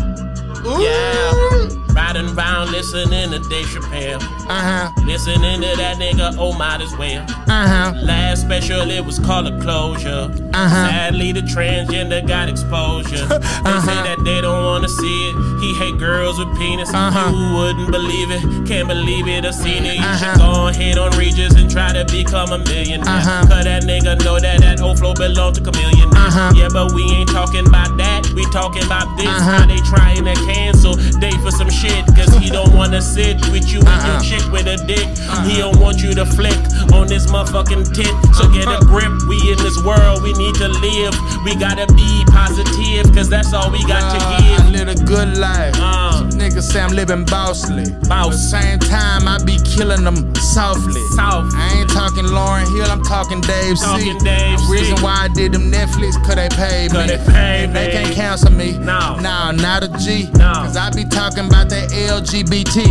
Ooh. Yeah. Riding around listening to Dave Chappelle. Uh huh. Listening to that nigga, oh might as well. Uh huh. Last special, it was called a closure. Uh-huh. Sadly, the transgender got exposure. *laughs* They say that they don't wanna see it. He hate girls with penis. Uh-huh. You wouldn't believe it. Can't believe it. I seen it. You Uh-huh. should go ahead on Regis and try to become a millionaire. Uh-huh. Cause that nigga know that that old flow belong to Chamillionaire. Uh-huh. Yeah, but we ain't talking about that. We talking about this. Uh-huh. How they trying to cancel Dave for some shit. Cause he don't wanna sit with you and your Uh-uh. chick with a dick. He don't want you to flick on this motherfucking tit. So get a grip. We in this world, we need to live. We gotta be positive, cause that's all we got to give. I live a good life. Uh. Niggas say I'm living bossly. Boss. But same time, I be killing them softly. Soft. I ain't talking Lauryn Hill, I'm talking Dave C. Talking Dave The Reason C. why I did them Netflix, cause they paid me. 'Cause they paid And They me. can't cancel me. No. No, not a G. No. Cause I be talking about that LGBT.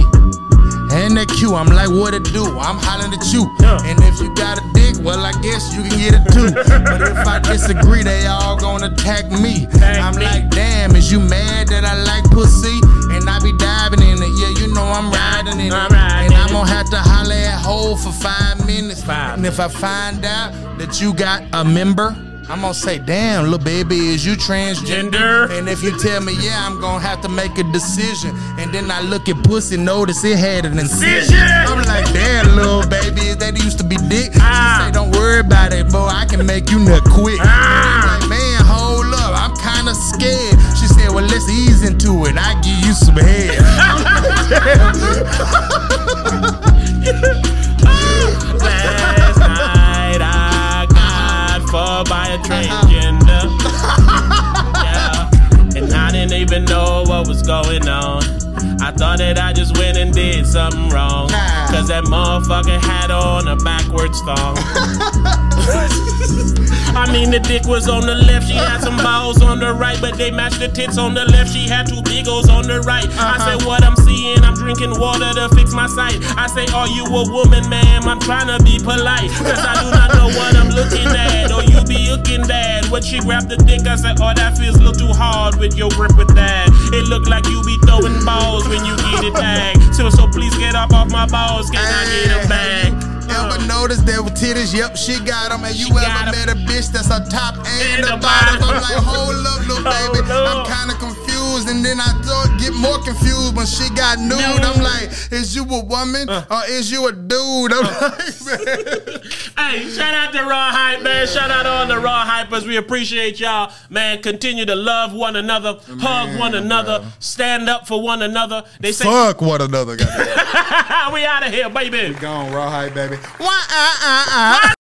And the Q, I'm like, what it do? I'm hollering at you. And if you got a dick, well, I guess you can get it too. *laughs* but if I disagree, they all gonna attack me. I'm like, damn, is you mad that I like pussy? And I be diving in it. Yeah, you know I'm riding in it. and I'm gonna have to holler at hole for five minutes. And if I find out that you got a member, I'm gonna say, damn, little baby, is you transgender? And if you tell me, yeah, I'm gonna have to make a decision. And then I look at pussy, notice it had an incision. I'm like, damn, little baby, that used to be dick. Ah. She say, don't worry about it, boy, I can make you nut quick. Ah. I'm like, man, hold up, I'm kinda scared. She said, well, let's ease into it. I give you some head. *laughs* *laughs* going on. I thought that I just went and did something wrong. Cause that motherfucker had on a backwards thong. *laughs* I mean, the dick was on the left, she had some balls on the right, but they matched the tits on the left, she had two big O's on the right. I uh-huh. say, What I'm seeing, I'm drinking water to fix my sight. I say, Are you a woman, ma'am? I'm trying to be polite, cause I do not know what I'm looking at, or you be looking bad. When she grabbed the dick, I said, Oh, that feels a little too hard with your grip with that. It look like you be throwing balls when you get it back. So, so please get up off my balls, can I get them back? Ever uh. noticed there were titties? Yep, she got them. And you ever met a bitch that's a top and, And a a bottom? bottom. I'm like, hold up, little *laughs* baby. Hold. I'm kind of confused. And then I thought, get more confused when she got nude. I'm like, is you a woman Uh. or is you a dude? I'm like, *laughs* man. Hey, shout out to Raw Hype, man. Shout out to all the Raw Hypers. We appreciate y'all, man. Continue to love one another, hug one another, stand up for one another. They say Fuck one another, *laughs* we out of here, baby. Gone, raw hype, baby. Wah, ah, ah, ah.